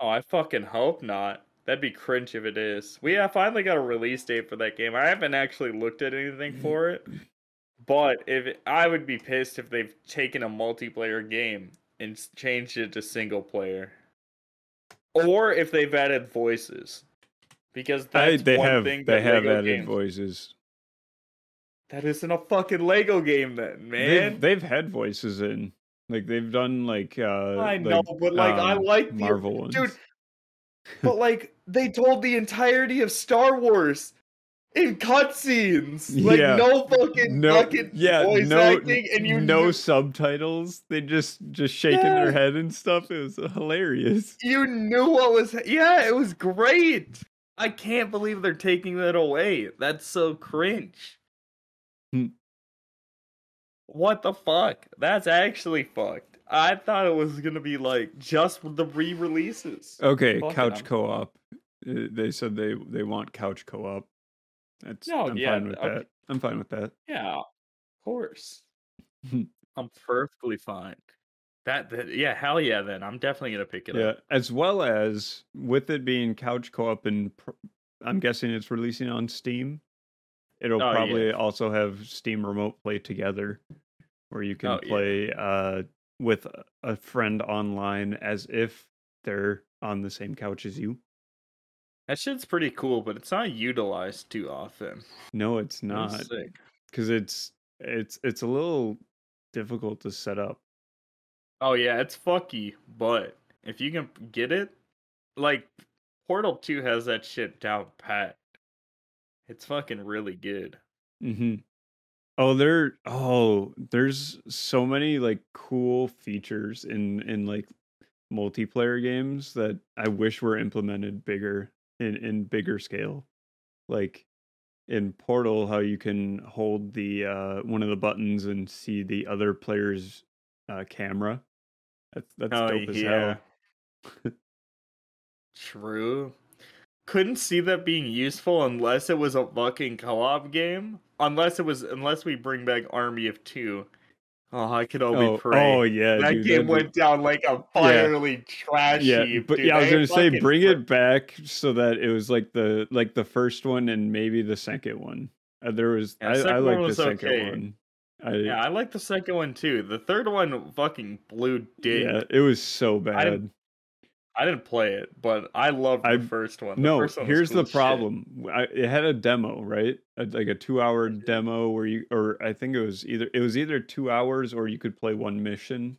Oh, I fucking hope not. That'd be cringe if it is. We have finally got a release date for that game. I haven't actually looked at anything for it, but if it, I would be pissed if they've taken a multiplayer game and changed it to single player, or if they've added voices, because I, they one have thing they have Lego added games. voices. That isn't a fucking Lego game, then, man. They've, they've had voices in like they've done like uh I like, know, but like I um, like the Marvel ones. But like they told the entirety of Star Wars in cutscenes. Like Yeah. no fucking no, fucking yeah, voice no, acting and you no knew, subtitles. They just just shaking Yeah. their head and stuff. It was hilarious. you knew what was yeah, it was great. I can't believe they're taking that away. That's so cringe. Hmm. What the fuck? That's actually fucked. I thought it was gonna be like just the re-releases. Okay, Fuck couch I'm- co-op. Uh, They said they they want couch co-op. That's No, I'm yeah, fine with okay. that. I'm fine with that. Yeah, of course. I'm perfectly fine. That, that yeah, hell yeah. Then I'm definitely gonna pick it Yeah, up. as well as with it being couch co-op and pr- I'm guessing it's releasing on Steam. It'll Oh, yeah. probably also have Steam Remote Play together, where you can Oh, yeah. play uh, with a- friend online as if they're on the same couch as you. That shit's pretty cool, but it's not utilized too often. No, it's not sick. because it's it's it's a little difficult to set up. Oh yeah, it's fucky, but if you can get it, like Portal Two has that shit down pat. It's fucking really good. Hmm Oh, there. Oh, there's so many like cool features in in like multiplayer games that I wish were implemented bigger in in bigger scale. Like in Portal, how you can hold the uh one of the buttons and see the other player's uh, camera. That's that's oh dope as hell. True. Couldn't see that being useful unless it was a fucking co-op game. Unless it was, unless we bring back Army of Two. Oh, I could only Oh, pray. oh yeah, that dude, game that'd be- went down like a fiery trash yeah heap. but dude. yeah i was gonna say bring it back so that it was like the like the first one and maybe the second one uh, there was Yeah, i, I like the second okay. one I, Yeah, I like the second one too. The third one fucking blew dick. yeah, it was so bad. I didn't play it, but I loved I- the first one. The No, first one here's cool the problem. I, it had a demo, right? A, like a two-hour demo where you, or I think it was either it was either two hours or you could play one mission.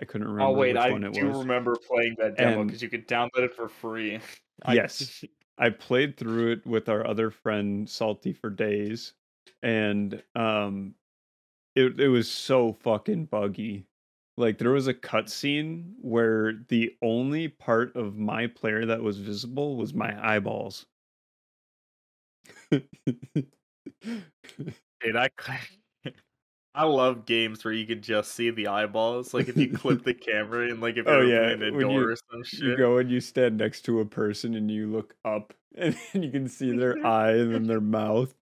I couldn't remember Oh wait, which I one it do was. remember playing that demo because you could download it for free. Yes. I played through it with our other friend Salty for days, and um, it it was so fucking buggy. Like there was a cutscene where the only part of my player that was visible was my eyeballs. Dude, I I love games where you could just see the eyeballs. Like if you clip the camera and like if Oh, you're yeah, opening a when you- or some shit. you go and you stand next to a person and you look up and you can see their eye and then their mouth.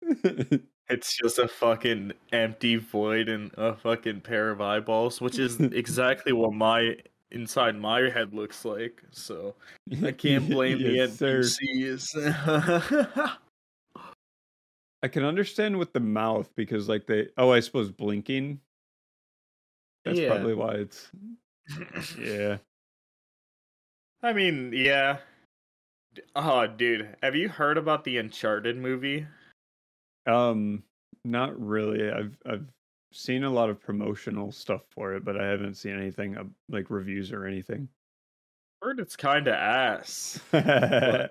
It's just a fucking empty void and a fucking pair of eyeballs, which is exactly what my inside my head looks like. So I can't blame Yes, the. NPCs. I can understand with the mouth because like they oh I suppose blinking. That's Yeah. probably why it's yeah. I mean, yeah. Oh, dude, have you heard about the Uncharted movie? Um not really. I've I've seen a lot of promotional stuff for it, but I haven't seen anything uh, like reviews or anything. Heard it's kind of ass. I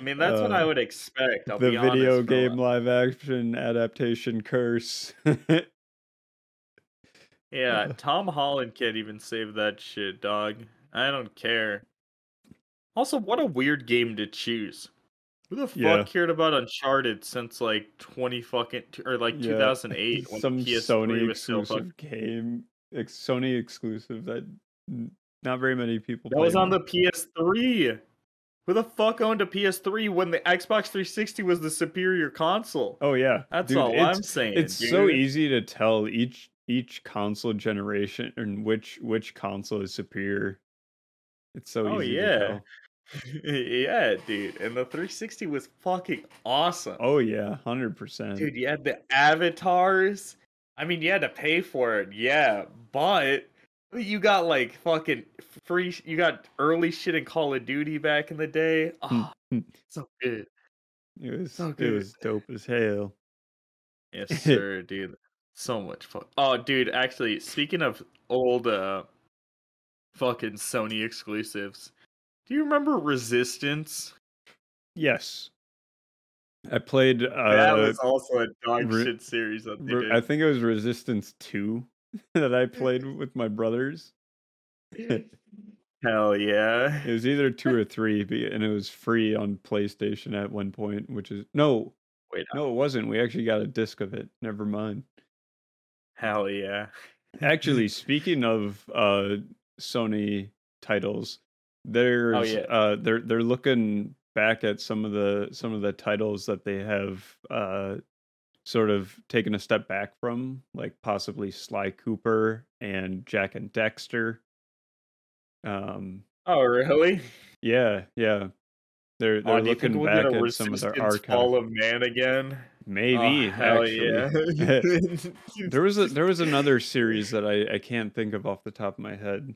mean, that's what I Uh, would expect. I'll the video game live action adaptation curse. Yeah, Tom Holland can't even save that shit, dog. I don't care. Also, what a weird game to choose. Who the fuck Yeah. cared about Uncharted since like twenty fucking or like Yeah, two thousand eight Some PS3 Sony was exclusive game, ex- Sony exclusive that not very many people. That was on the PS3. Who the fuck owned a PS3 when the Xbox 360 was the superior console? Oh yeah, That's Dude, all I'm saying. It's so easy to tell each each console generation and which which console is superior. It's so Oh, easy Oh yeah. yeah, dude. And the 360 was fucking awesome. Oh yeah, hundred percent. Dude, you had the avatars. I mean, you had to pay for it, yeah, but you got like fucking free. You got early shit in Call of Duty back in the day. Oh, so good. It was so good. it was dope as hell. Yes, sir, dude. So much fun. Oh, dude, actually, speaking of old uh fucking Sony exclusives, do you remember Resistance? Yes, I played. that Uh, was also a dog Re- shit series that they Re- did. I think it was Resistance Two that I played with my brothers. Hell yeah. It was either two or three, and it was free on PlayStation at one point. Which is no, Wait, no, it wasn't. We actually got a disc of it. Never mind. hell yeah. Actually, speaking of uh Sony titles, there's yeah. uh they're they're looking back at some of the some of the titles that they have uh sort of taken a step back from, like possibly Sly Cooper and Jak and Daxter. Um Oh, really? yeah, yeah. They're they're Oh, looking we'll back at some of their archive. Fall of Man again? Maybe oh, hell actually. yeah. there was a there was another series that I, I can't think of off the top of my head.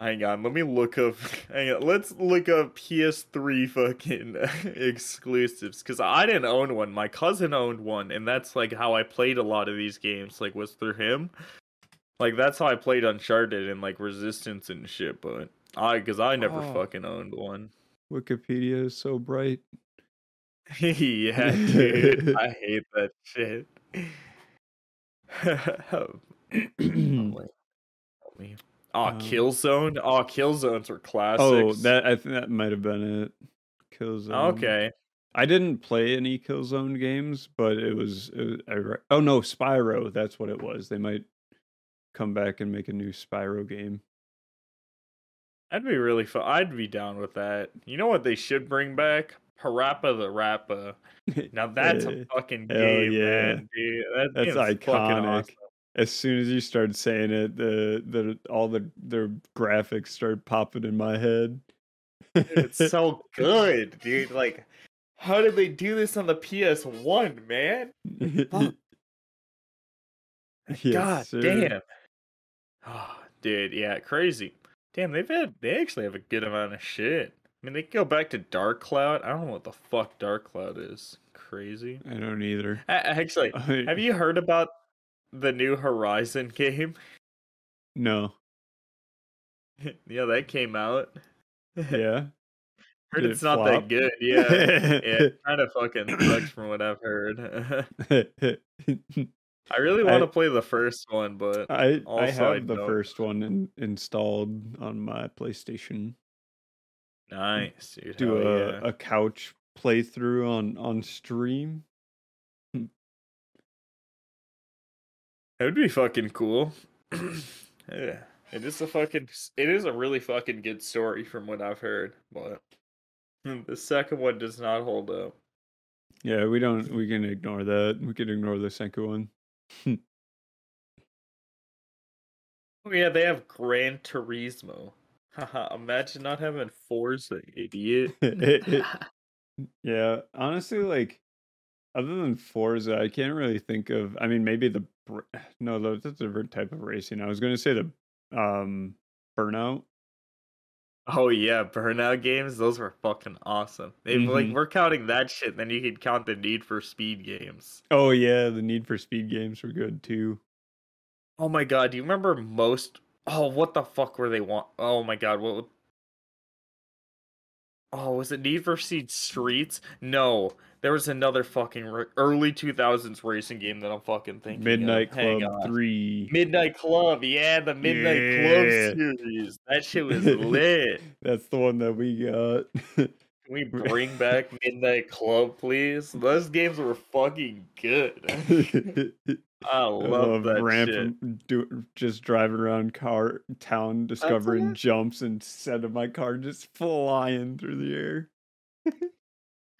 Hang on, let me look up. Hang on, let's look up PS3 fucking exclusives because I didn't own one. My cousin owned one, and that's like how I played a lot of these games. Like was through him. Like that's how I played Uncharted and like Resistance and shit. But I, because I never Oh. fucking owned one. Wikipedia is so bright. yeah, dude, I hate that shit. help me. Oh, Um, Killzone. Oh, Killzones were classics. oh, that I think that might have been it. Killzone. Okay. I didn't play any Killzone games, but it was, it was I re- oh no, Spyro. That's what it was. They might come back and make a new Spyro game. That'd be really fun. I'd be down with that. You know what they should bring back? PaRappa the Rapper. Now that's a fucking game, yeah. man, dude. That That's iconic. awesome. As soon as you started saying it, the the all the their graphics started popping in my head. It's so good, dude. Like, how did they do this on the PS1, man? Fuck. Yes, God sir. damn. Oh, dude, yeah, crazy. Damn, they've had they actually have a good amount of shit. I mean, they go back to Dark Cloud. I don't know what the fuck Dark Cloud is. Crazy. I don't either. A- Actually, have you heard about the new Horizon game? No. yeah, that came out. Yeah. Heard Did it's it not that good. Yeah, yeah, kind of fucking sucks from what I've heard. I really I- want to play the first one, but I I Also, I have the first one in, installed on my PlayStation. nice, dude. Do hell a, yeah. a couch playthrough on on stream. It would be fucking cool. yeah, it is a fucking. It is a really fucking good story from what I've heard, but the second one does not hold up. Yeah, we don't. We can ignore that. We can ignore the second one. Oh yeah, they have Gran Turismo. Haha, imagine not having Forza, idiot. yeah, honestly, like other than Forza, I can't really think of. I mean, maybe the no, that's a different type of racing. I was going to say the um Burnout. oh yeah, Burnout games, those were fucking awesome. If like Mhm. we're counting that shit, then you could count the Need for Speed games. Oh yeah, the Need for Speed games were good too. Oh my god, do you remember most? Oh, what the fuck were they want? Oh my god, what? Oh, was it Need for Speed Streets? No, there was another fucking ra- early two thousands racing game that I'm fucking thinking. of. Midnight Hang Club. Three. Midnight Club, yeah, the Midnight Yeah. Club series. That shit was lit. That's the one that we got. Can we bring back Midnight Club, please? Those games were fucking good. I I love, that ramp, shit. do, just driving around car town, discovering jumps instead of my car just flying through the air.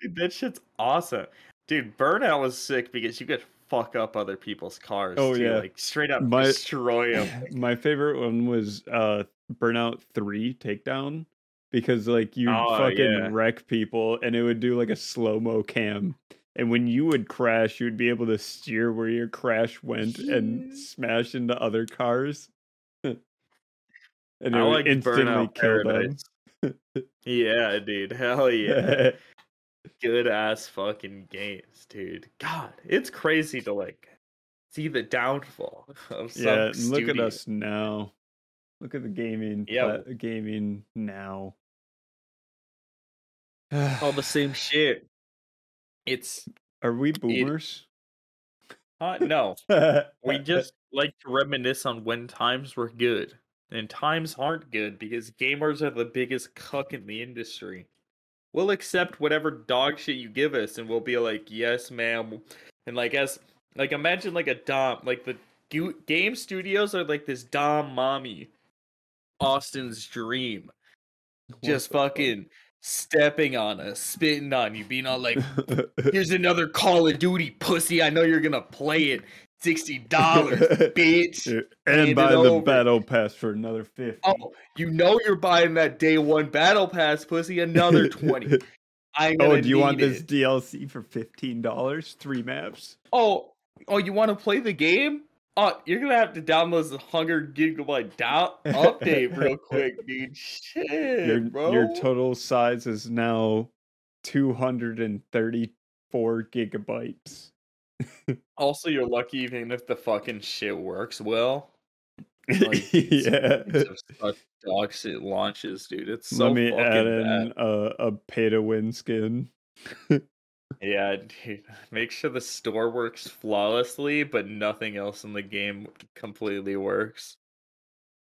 Dude, that shit's awesome. Dude, Burnout was sick because you could fuck up other people's cars. Oh, too, yeah. like straight up My- destroy them. My favorite one was uh Burnout 3 Takedown because like you Oh, fucking yeah. wreck people and it would do like a slow-mo cam. And when you would crash, you would be able to steer where your crash went and smash into other cars. and it I would like instantly Burnout kill them. Yeah, dude. Hell yeah. Good ass fucking games, dude. God, it's crazy to like see the downfall of some yeah, and look at us now. Look at the gaming Yeah. pla- gaming now. All the same shit. It's Are we boomers? uh, no. We just like to reminisce on when times were good. And times aren't good because gamers are the biggest cuck in the industry. We'll accept whatever dog shit you give us and we'll be like, yes, ma'am. And like, as, like, imagine like a Dom, like the game studios are like this Dom mommy, Austin's dream. Just fucking fuck? Stepping on us, spitting on you, being all like, here's another Call of Duty, pussy. I know you're gonna play it. $60, bitch. hand buy the over. battle pass for another 50. Oh, you know you're buying that day one battle pass, pussy. Another 20. I'm oh, do you want need this. DLC for $15? Three maps? Oh, oh, you want to play the game? Oh, you're gonna have to download the 100 gigabyte down update real quick, dude. Shit, Your, bro. your total size is now 234 gigabytes. also, you're lucky even if the fucking shit works well. Like, yeah. Dog shit launches, dude. It's so Let me add in a, a pay to win skin. Yeah, dude. Make sure the store works flawlessly, but nothing else in the game completely works.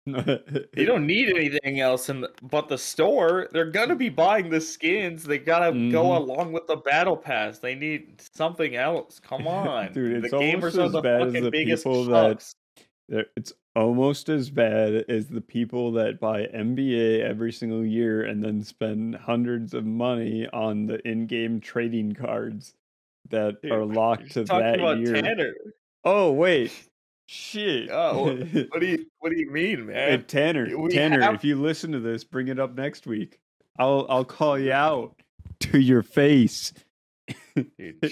You don't need anything else in the, but the store. They're gonna be buying the skins. They gotta go Mhm. along with the battle pass. They need something else. Come on, Dude, it's the gamers are as the bad as the biggest people that- It's almost as bad as the people that buy NBA every single year and then spend hundreds of money on the in-game trading cards that Dude, are locked to that year. Tanner. Oh wait, shit. Oh, What do you What do you mean, man? Tanner, we Tanner, have- if you listen to this, bring it up next week. I'll I'll call you out to your face. Dude.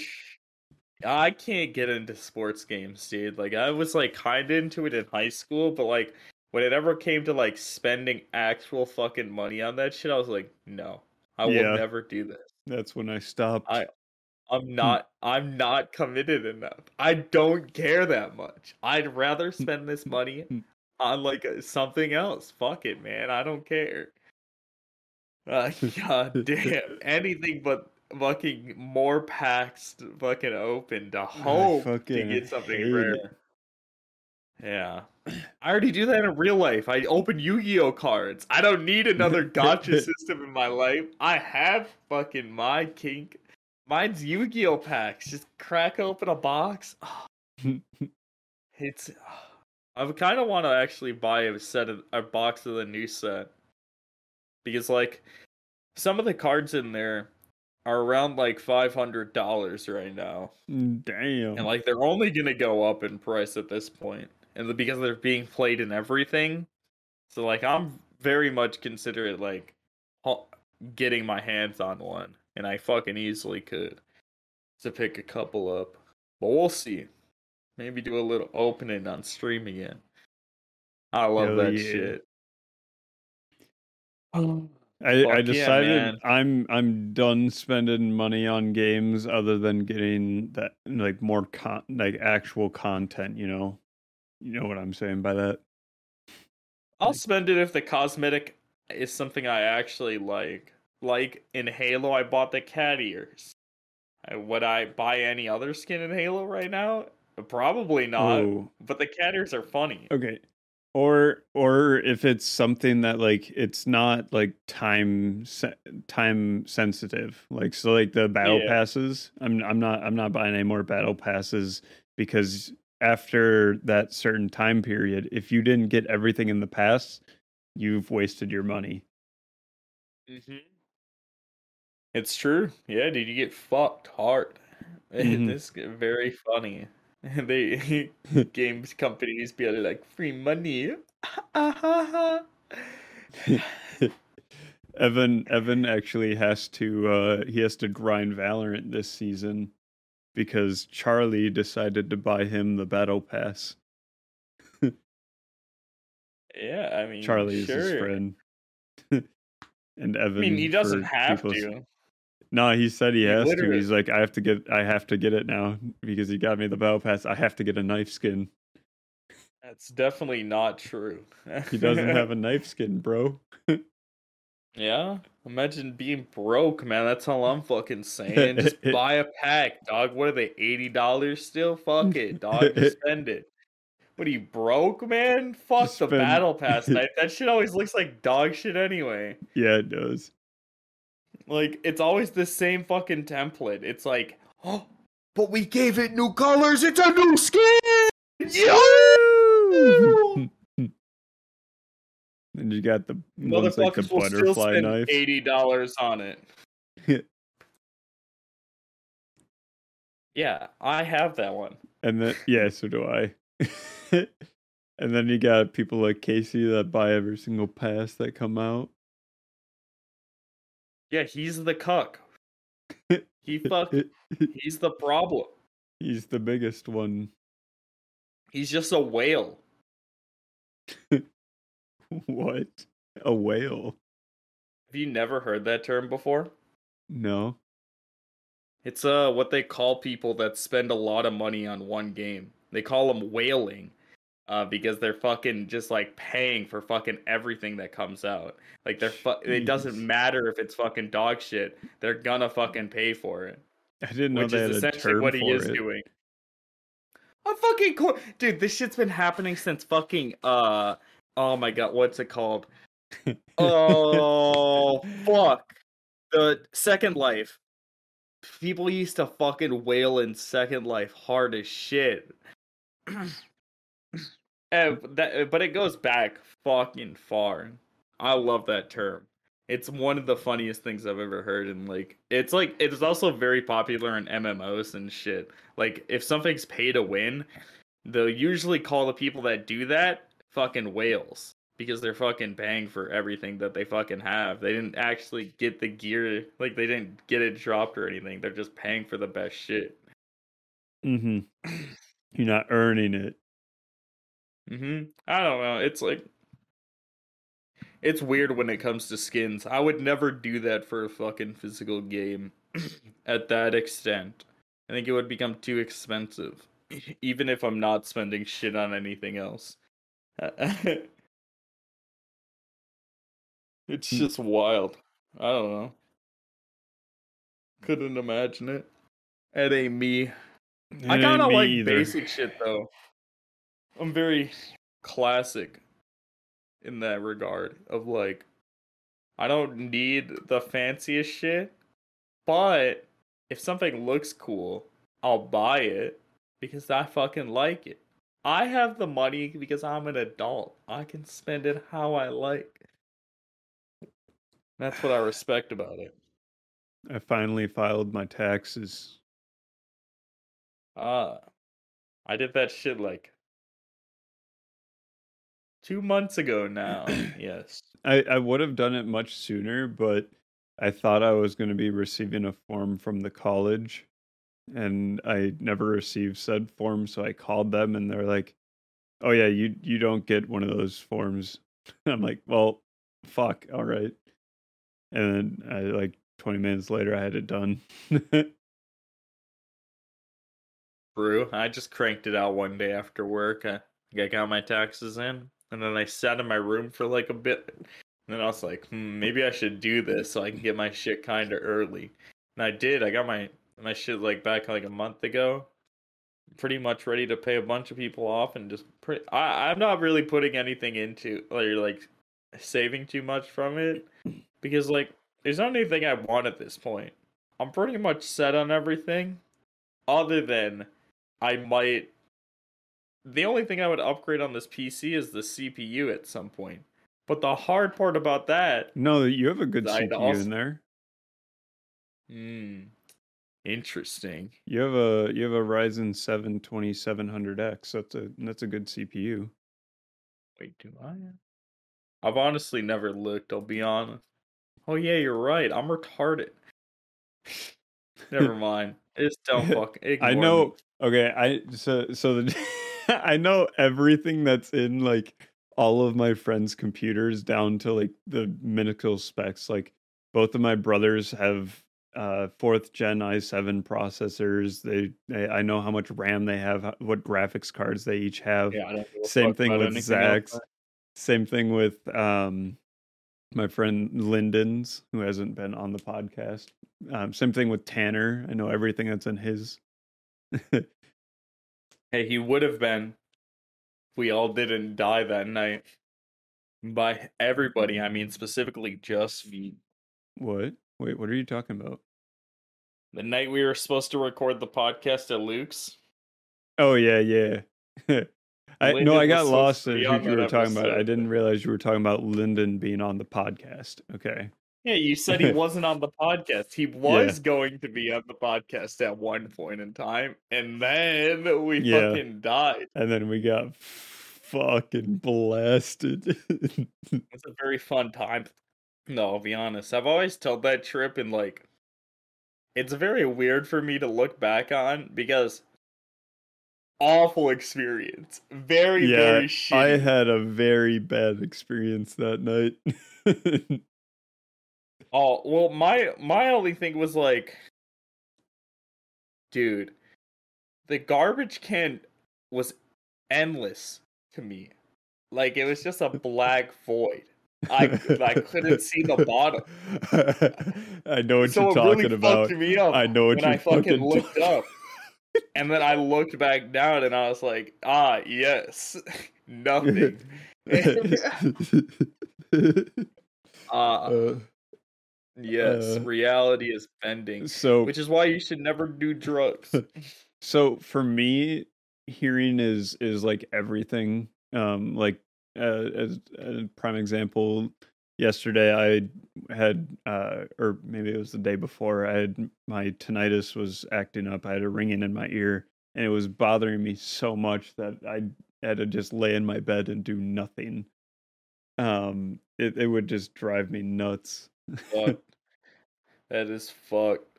I can't get into sports games, dude. Like I was like kind of into it in high school, but like when it ever came to like spending actual fucking money on that shit, I was like, no, I Yeah. will never do this. That's when I stopped. I I'm not I'm not committed enough. I don't care that much. I'd rather spend this money on like something else. Fuck it, man. I don't care. Uh, God damn. Anything but fucking more packs fucking open to hope to get something rare. it. Yeah. I already do that in real life. I open Yu-Gi-Oh cards. I don't need another gacha system in my life. I have fucking my kink. Mine's Yu-Gi-Oh packs. Just crack open a box. It's. I kind of want to actually buy a set of a box of the new set because, like, some of the cards in there are around like five hundred dollars right now, Damn. and like they're only gonna go up in price at this point, and because they're being played in everything. So like, I'm very much considerate like getting my hands on one, and I fucking easily could to pick a couple up, but we'll see. Maybe do a little opening on stream again. I love Hell that yeah. shit. I, I decided man. I'm I'm done spending money on games other than getting that like more con like actual content, you know. You know what I'm saying by that? I'll spend it if the cosmetic is something I actually like. Like in Halo, I bought the cat ears. Would I buy any other skin in Halo right now? Probably not. Oh, But the cat ears are funny. okay. Or or if it's something that like it's not like time se- time sensitive. Like so like the battle Yeah. passes, I'm I'm not I'm not buying any more battle passes because after that certain time period, if you didn't get everything in the past, you've wasted your money. Mm-hmm. It's true. Yeah, dude, you get fucked hard. Mhm. this is very funny. They games companies be like free money. Evan Evan actually has to uh he has to grind Valorant this season because Charlie decided to buy him the battle pass. yeah, I mean, Charlie is his friend. and Evan I mean, he doesn't have to. No, he said he He has to. He's like, I have to get I have to get it now because he got me the battle pass. I have to get a knife skin. That's definitely not true. He doesn't have a knife skin, bro. Yeah, imagine being broke, man. That's all I'm fucking saying. Just buy a pack, dog. What are they? Eighty dollars still? Fuck it, dog. Just spend it. What are you broke, man? Fuck Just the spend- battle pass. That, that shit always looks like dog shit anyway. Yeah, it does. Like it's always the same fucking template. It's like, oh, but we gave it new colors. It's a new skin. Yeah. And you got the one's like the Motherfuckers will still butterfly spend knife. eighty dollars on it. yeah, I have that one. And then yeah, so do I. and then you got people like Casey that buy every single pass that come out. Yeah, he's the cuck. He fuck. He's the problem. He's the biggest one. He's just a whale. What? A whale? Have you never heard that term before? No. It's uh what they call people that spend a lot of money on one game. They call them whaling. Uh, because they're fucking just like paying for fucking everything that comes out. Like they're fu- it doesn't matter if it's fucking dog shit. They're gonna fucking pay for it. I didn't know which is a essentially what he is it. doing. I'm fucking co- dude. This shit's been happening since fucking uh. Oh my god, what's it called? Oh fuck! The Second Life. People used to fucking whale in Second Life hard as shit. and that, but it goes back fucking far. I love that term. It's one of the funniest things I've ever heard, and like, it's like it's also very popular in MMOs and shit. Like, if something's pay to win, they'll usually call the people that do that fucking whales because they're fucking paying for everything that they fucking have. They didn't actually get the gear, like they didn't get it dropped or anything. They're just paying for the best shit. Mm-hmm. You're not earning it. Hmm I don't know. It's like it's weird when it comes to skins. I would never do that for a fucking physical game at that extent. I think it would become too expensive, even if I'm not spending shit on anything else. it's Mm. just wild. I don't know. Couldn't imagine it. It ain't me. It I kind of like either. basic shit though. I'm very classic in that regard of like I don't need the fanciest shit, but if something looks cool, I'll buy it because I fucking like it. I have the money because I'm an adult. I can spend it how I like. That's what I respect about it. I finally filed my taxes. Ah, I did that shit like two months ago now. yes. I, I would have done it much sooner, but I thought I was going to be receiving a form from the college, and I never received said form. So I called them, and they're like, "Oh yeah, you you don't get one of those forms." I'm like, "Well, fuck, all right." And then I like 20 minutes later, I had it done. Brew. I just cranked it out one day after work. I, I got my taxes in, and then I sat in my room for like a bit. And then I was like, hmm, maybe I should do this so I can get my shit kind of early. And I did. I got my my shit like back like a month ago. Pretty much ready to pay a bunch of people off and just pretty. I I'm not really putting anything into or like saving too much from it because like there's not anything I want at this point. I'm pretty much set on everything, other than I might. The only thing I would upgrade on this PC is the CPU at some point. But the hard part about that, no, you have a good CPU also- in there. hmm, interesting. You have a you have a Ryzen 7 2700X. That's a that's a good CPU. Wait, do I? I've honestly never looked. I'll be honest. Oh yeah, you're right. I'm retarded. Never mind. It's don't fuck. I know. me. Okay, I so so the I know everything that's in like all of my friends' computers down to like the minuscule specs. Like both of my brothers have uh fourth gen i7 processors. They, they I know how much RAM they have, what graphics cards they each have. Yeah, I don't give Same thing with anything else. Zach's. Same thing with um my friend Lyndon's, who hasn't been on the podcast. Um, same thing with Tanner. I know everything that's in his. Hey, he would have been. if We all didn't die that night. By everybody, I mean specifically just me. What? Wait, what are you talking about? The night we were supposed to record the podcast at Luke's. Oh yeah, yeah. I no, I got lost be you were talking about. I didn't realize you were talking about Lyndon being on the podcast. Okay. Yeah, you said he wasn't on the podcast. He was going to be on the podcast at one point in time, and then we Yeah. fucking died. And then we got fucking blasted. It's a very fun time. No, I'll be honest. I've always told that trip and like it's very weird for me to look back on because awful experience. Very, yeah, very I had a very bad experience that night. Oh, well my my only thing was like dude, the garbage can was endless to me. Like it was just a black void. I I couldn't see the bottom. I know what so you're talking really about. fucked me up I know what you're I fucking fucking looked up. And then I looked back down and I was like, ah, yes. Nothing. uh, Uh, yes, uh, reality is bending. so Which is why you should never do drugs. so for me hearing is is like everything um like uh, as a prime example yesterday i had uh or maybe it was the day before i had my tinnitus was acting up i had a ringing in my ear and it was bothering me so much that i had to just lay in my bed and do nothing um it, it would just drive me nuts Fuck. that is fucked.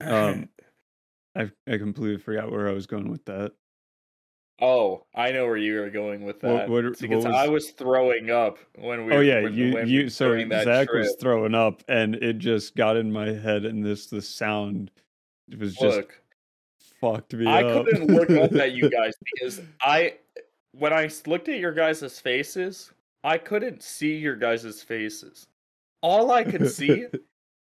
Um, I I completely forgot where I was going with that. Oh, I know where you were going with that. what what because I was was throwing up when we Oh yeah, when you when you so Zach was throwing up and it just got in my head and this the sound it was just Look, fucked me I up. couldn't look up at you guys because I when I looked at your guys' faces, I couldn't see your guys' faces. All I could see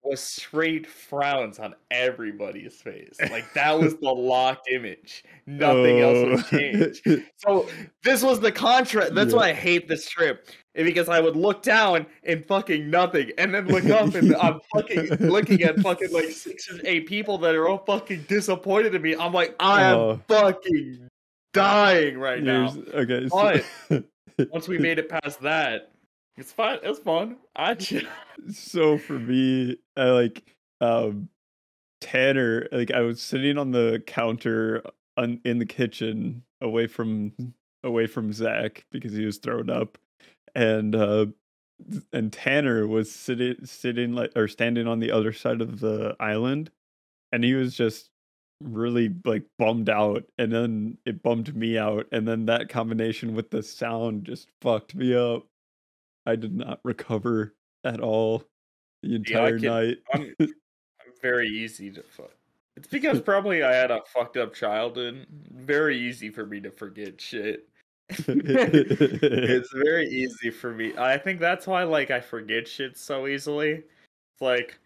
was straight frowns on everybody's face. Like that was the locked image. Nothing else Oh. would change. So this was the contrast. That's Yeah. why I hate this trip. eh, Because I would look down and fucking nothing, and then look up and I'm fucking looking at fucking like six or eight people that are all fucking disappointed in me. I'm like, I am Oh. fucking dying right now. Okay, so, Once we made it past that, it's fine. It's fun. I just, so for me, I like um Tanner, like I was sitting on the counter on, in the kitchen away from away from Zach because he was thrown up. And uh and Tanner was sitting sitting like or standing on the other side of the island and he was just really like bummed out and then it bummed me out and then that combination with the sound just fucked me up. I did not recover at all the Yeah, entire can- night. I'm, I'm very easy to fuck. It's because probably I had a fucked up childhood. Very easy for me to forget shit. it's very easy for me. I think that's why like I forget shit so easily. It's like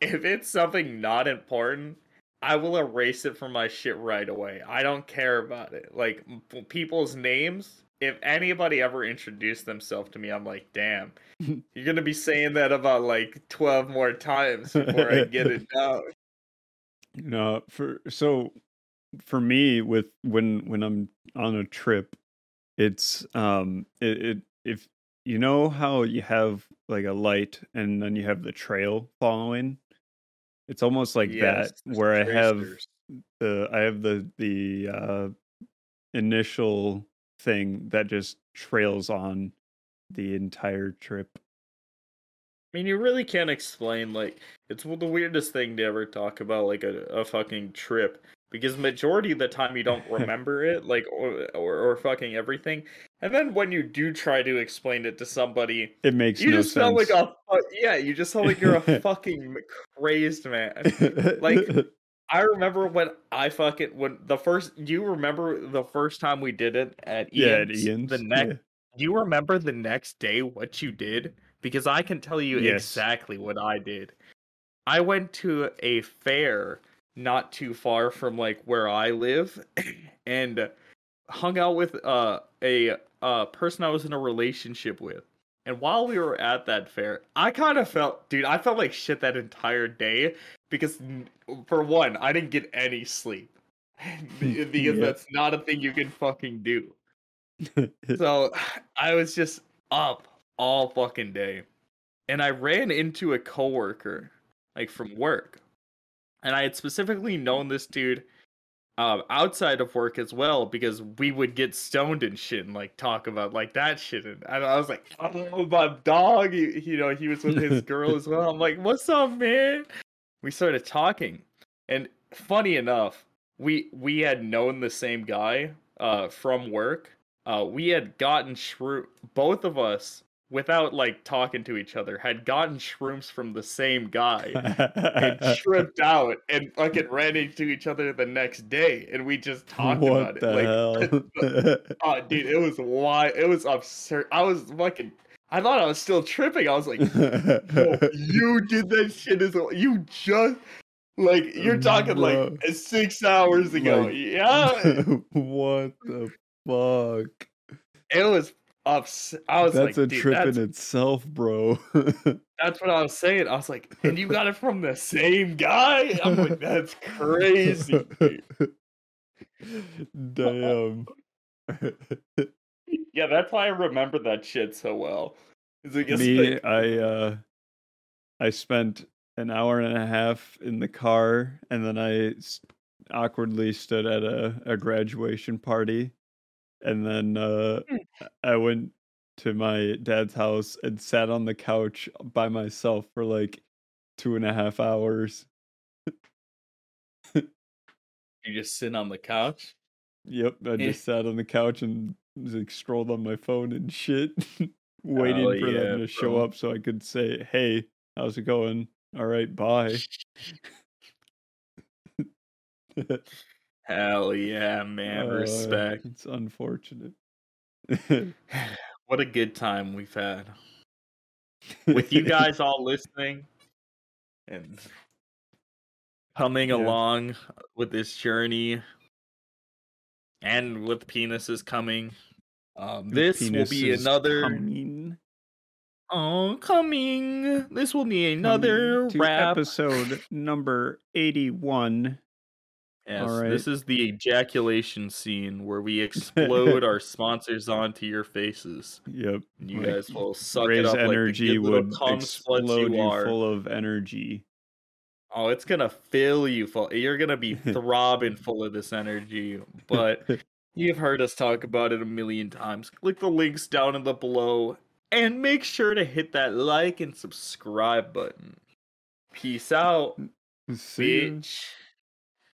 if it's something not important, I will erase it from my shit right away. I don't care about it. Like people's names, if anybody ever introduced themselves to me, I'm like, "Damn. You're going to be saying that about like 12 more times before I get it down." no, for so for me with when when I'm on a trip, it's um it, it if you know how you have like a light and then you have the trail following, it's almost like Yes, that where I have the I have the the uh initial thing that just trails on the entire trip. I mean, you really can't explain like it's the weirdest thing to ever talk about like a, a fucking trip because majority of the time you don't remember it like or, or or fucking everything, and then when you do try to explain it to somebody, It makes you no just sense. sound like a yeah, you just sound like you're a fucking crazed man. like, I remember when I fucking when the first. Do you remember the first time we did it at yeah, at Ian's? Ian's. The next. Do you remember the next day what you did? Because I can tell you Yes. exactly what I did. I went to a fair not too far from like where I live and hung out with uh, a uh, person I was in a relationship with. And while we were at that fair, I kind of felt, dude, I felt like shit that entire day because, for one, I didn't get any sleep. because Yeah. that's not a thing you can fucking do. So I was just up all fucking day. And I ran into a coworker, like from work. And I had specifically known this dude um, outside of work as well because we would get stoned and shit and like talk about like that shit. And, and I was like, oh, my dog. You, you know, he was with his girl as well. I'm like, what's up, man? We started talking. And funny enough, we we had known the same guy uh, from work. Uh, we had gotten shroom. Both of us, without like talking to each other, had gotten shrooms from the same guy and tripped out and fucking ran into each other the next day, and we just talked what about it. Like, oh, dude, it was wild. It was absurd. I was fucking. I thought I was still tripping. I was like. Yo, you did that shit as well. You just like you're talking Bro. like six hours ago. Like- yeah, what the fuck? it was ups. I was That's like, a trip that's, in itself, bro. that's what I was saying. I was like, and you got it from the same guy. I'm like, that's crazy. dude. Damn. Yeah, that's why I remember that shit so well. Is it Me, like, I uh I spent an hour and a half in the car and then I awkwardly stood at a, a graduation party and then uh Hmm. I went to my dad's house and sat on the couch by myself for like two and a half hours. You just sit on the couch. Yep, I Eh. just sat on the couch and like scrolled on my phone and shit, waiting Hell for yeah, them to show up so I could say, "Hey, how's it going? All right, bye." Hell yeah, man. Uh, Respect. It's unfortunate. What a good time we've had with you guys all listening and coming Yeah. along with this journey and with penises coming. Um, this will be another coming, oh coming. This will be another episode number eighty-one. Yes, this is the ejaculation scene where we explode our sponsors onto your faces. Yep. And you like, guys will suck it up energy like would explode you you full of energy. Oh, it's gonna fill you full. You're gonna be throbbing full of this energy. But you've heard us talk about it a million times. Click the links down in the below and make sure to hit that like and subscribe button. Peace out, See bitch.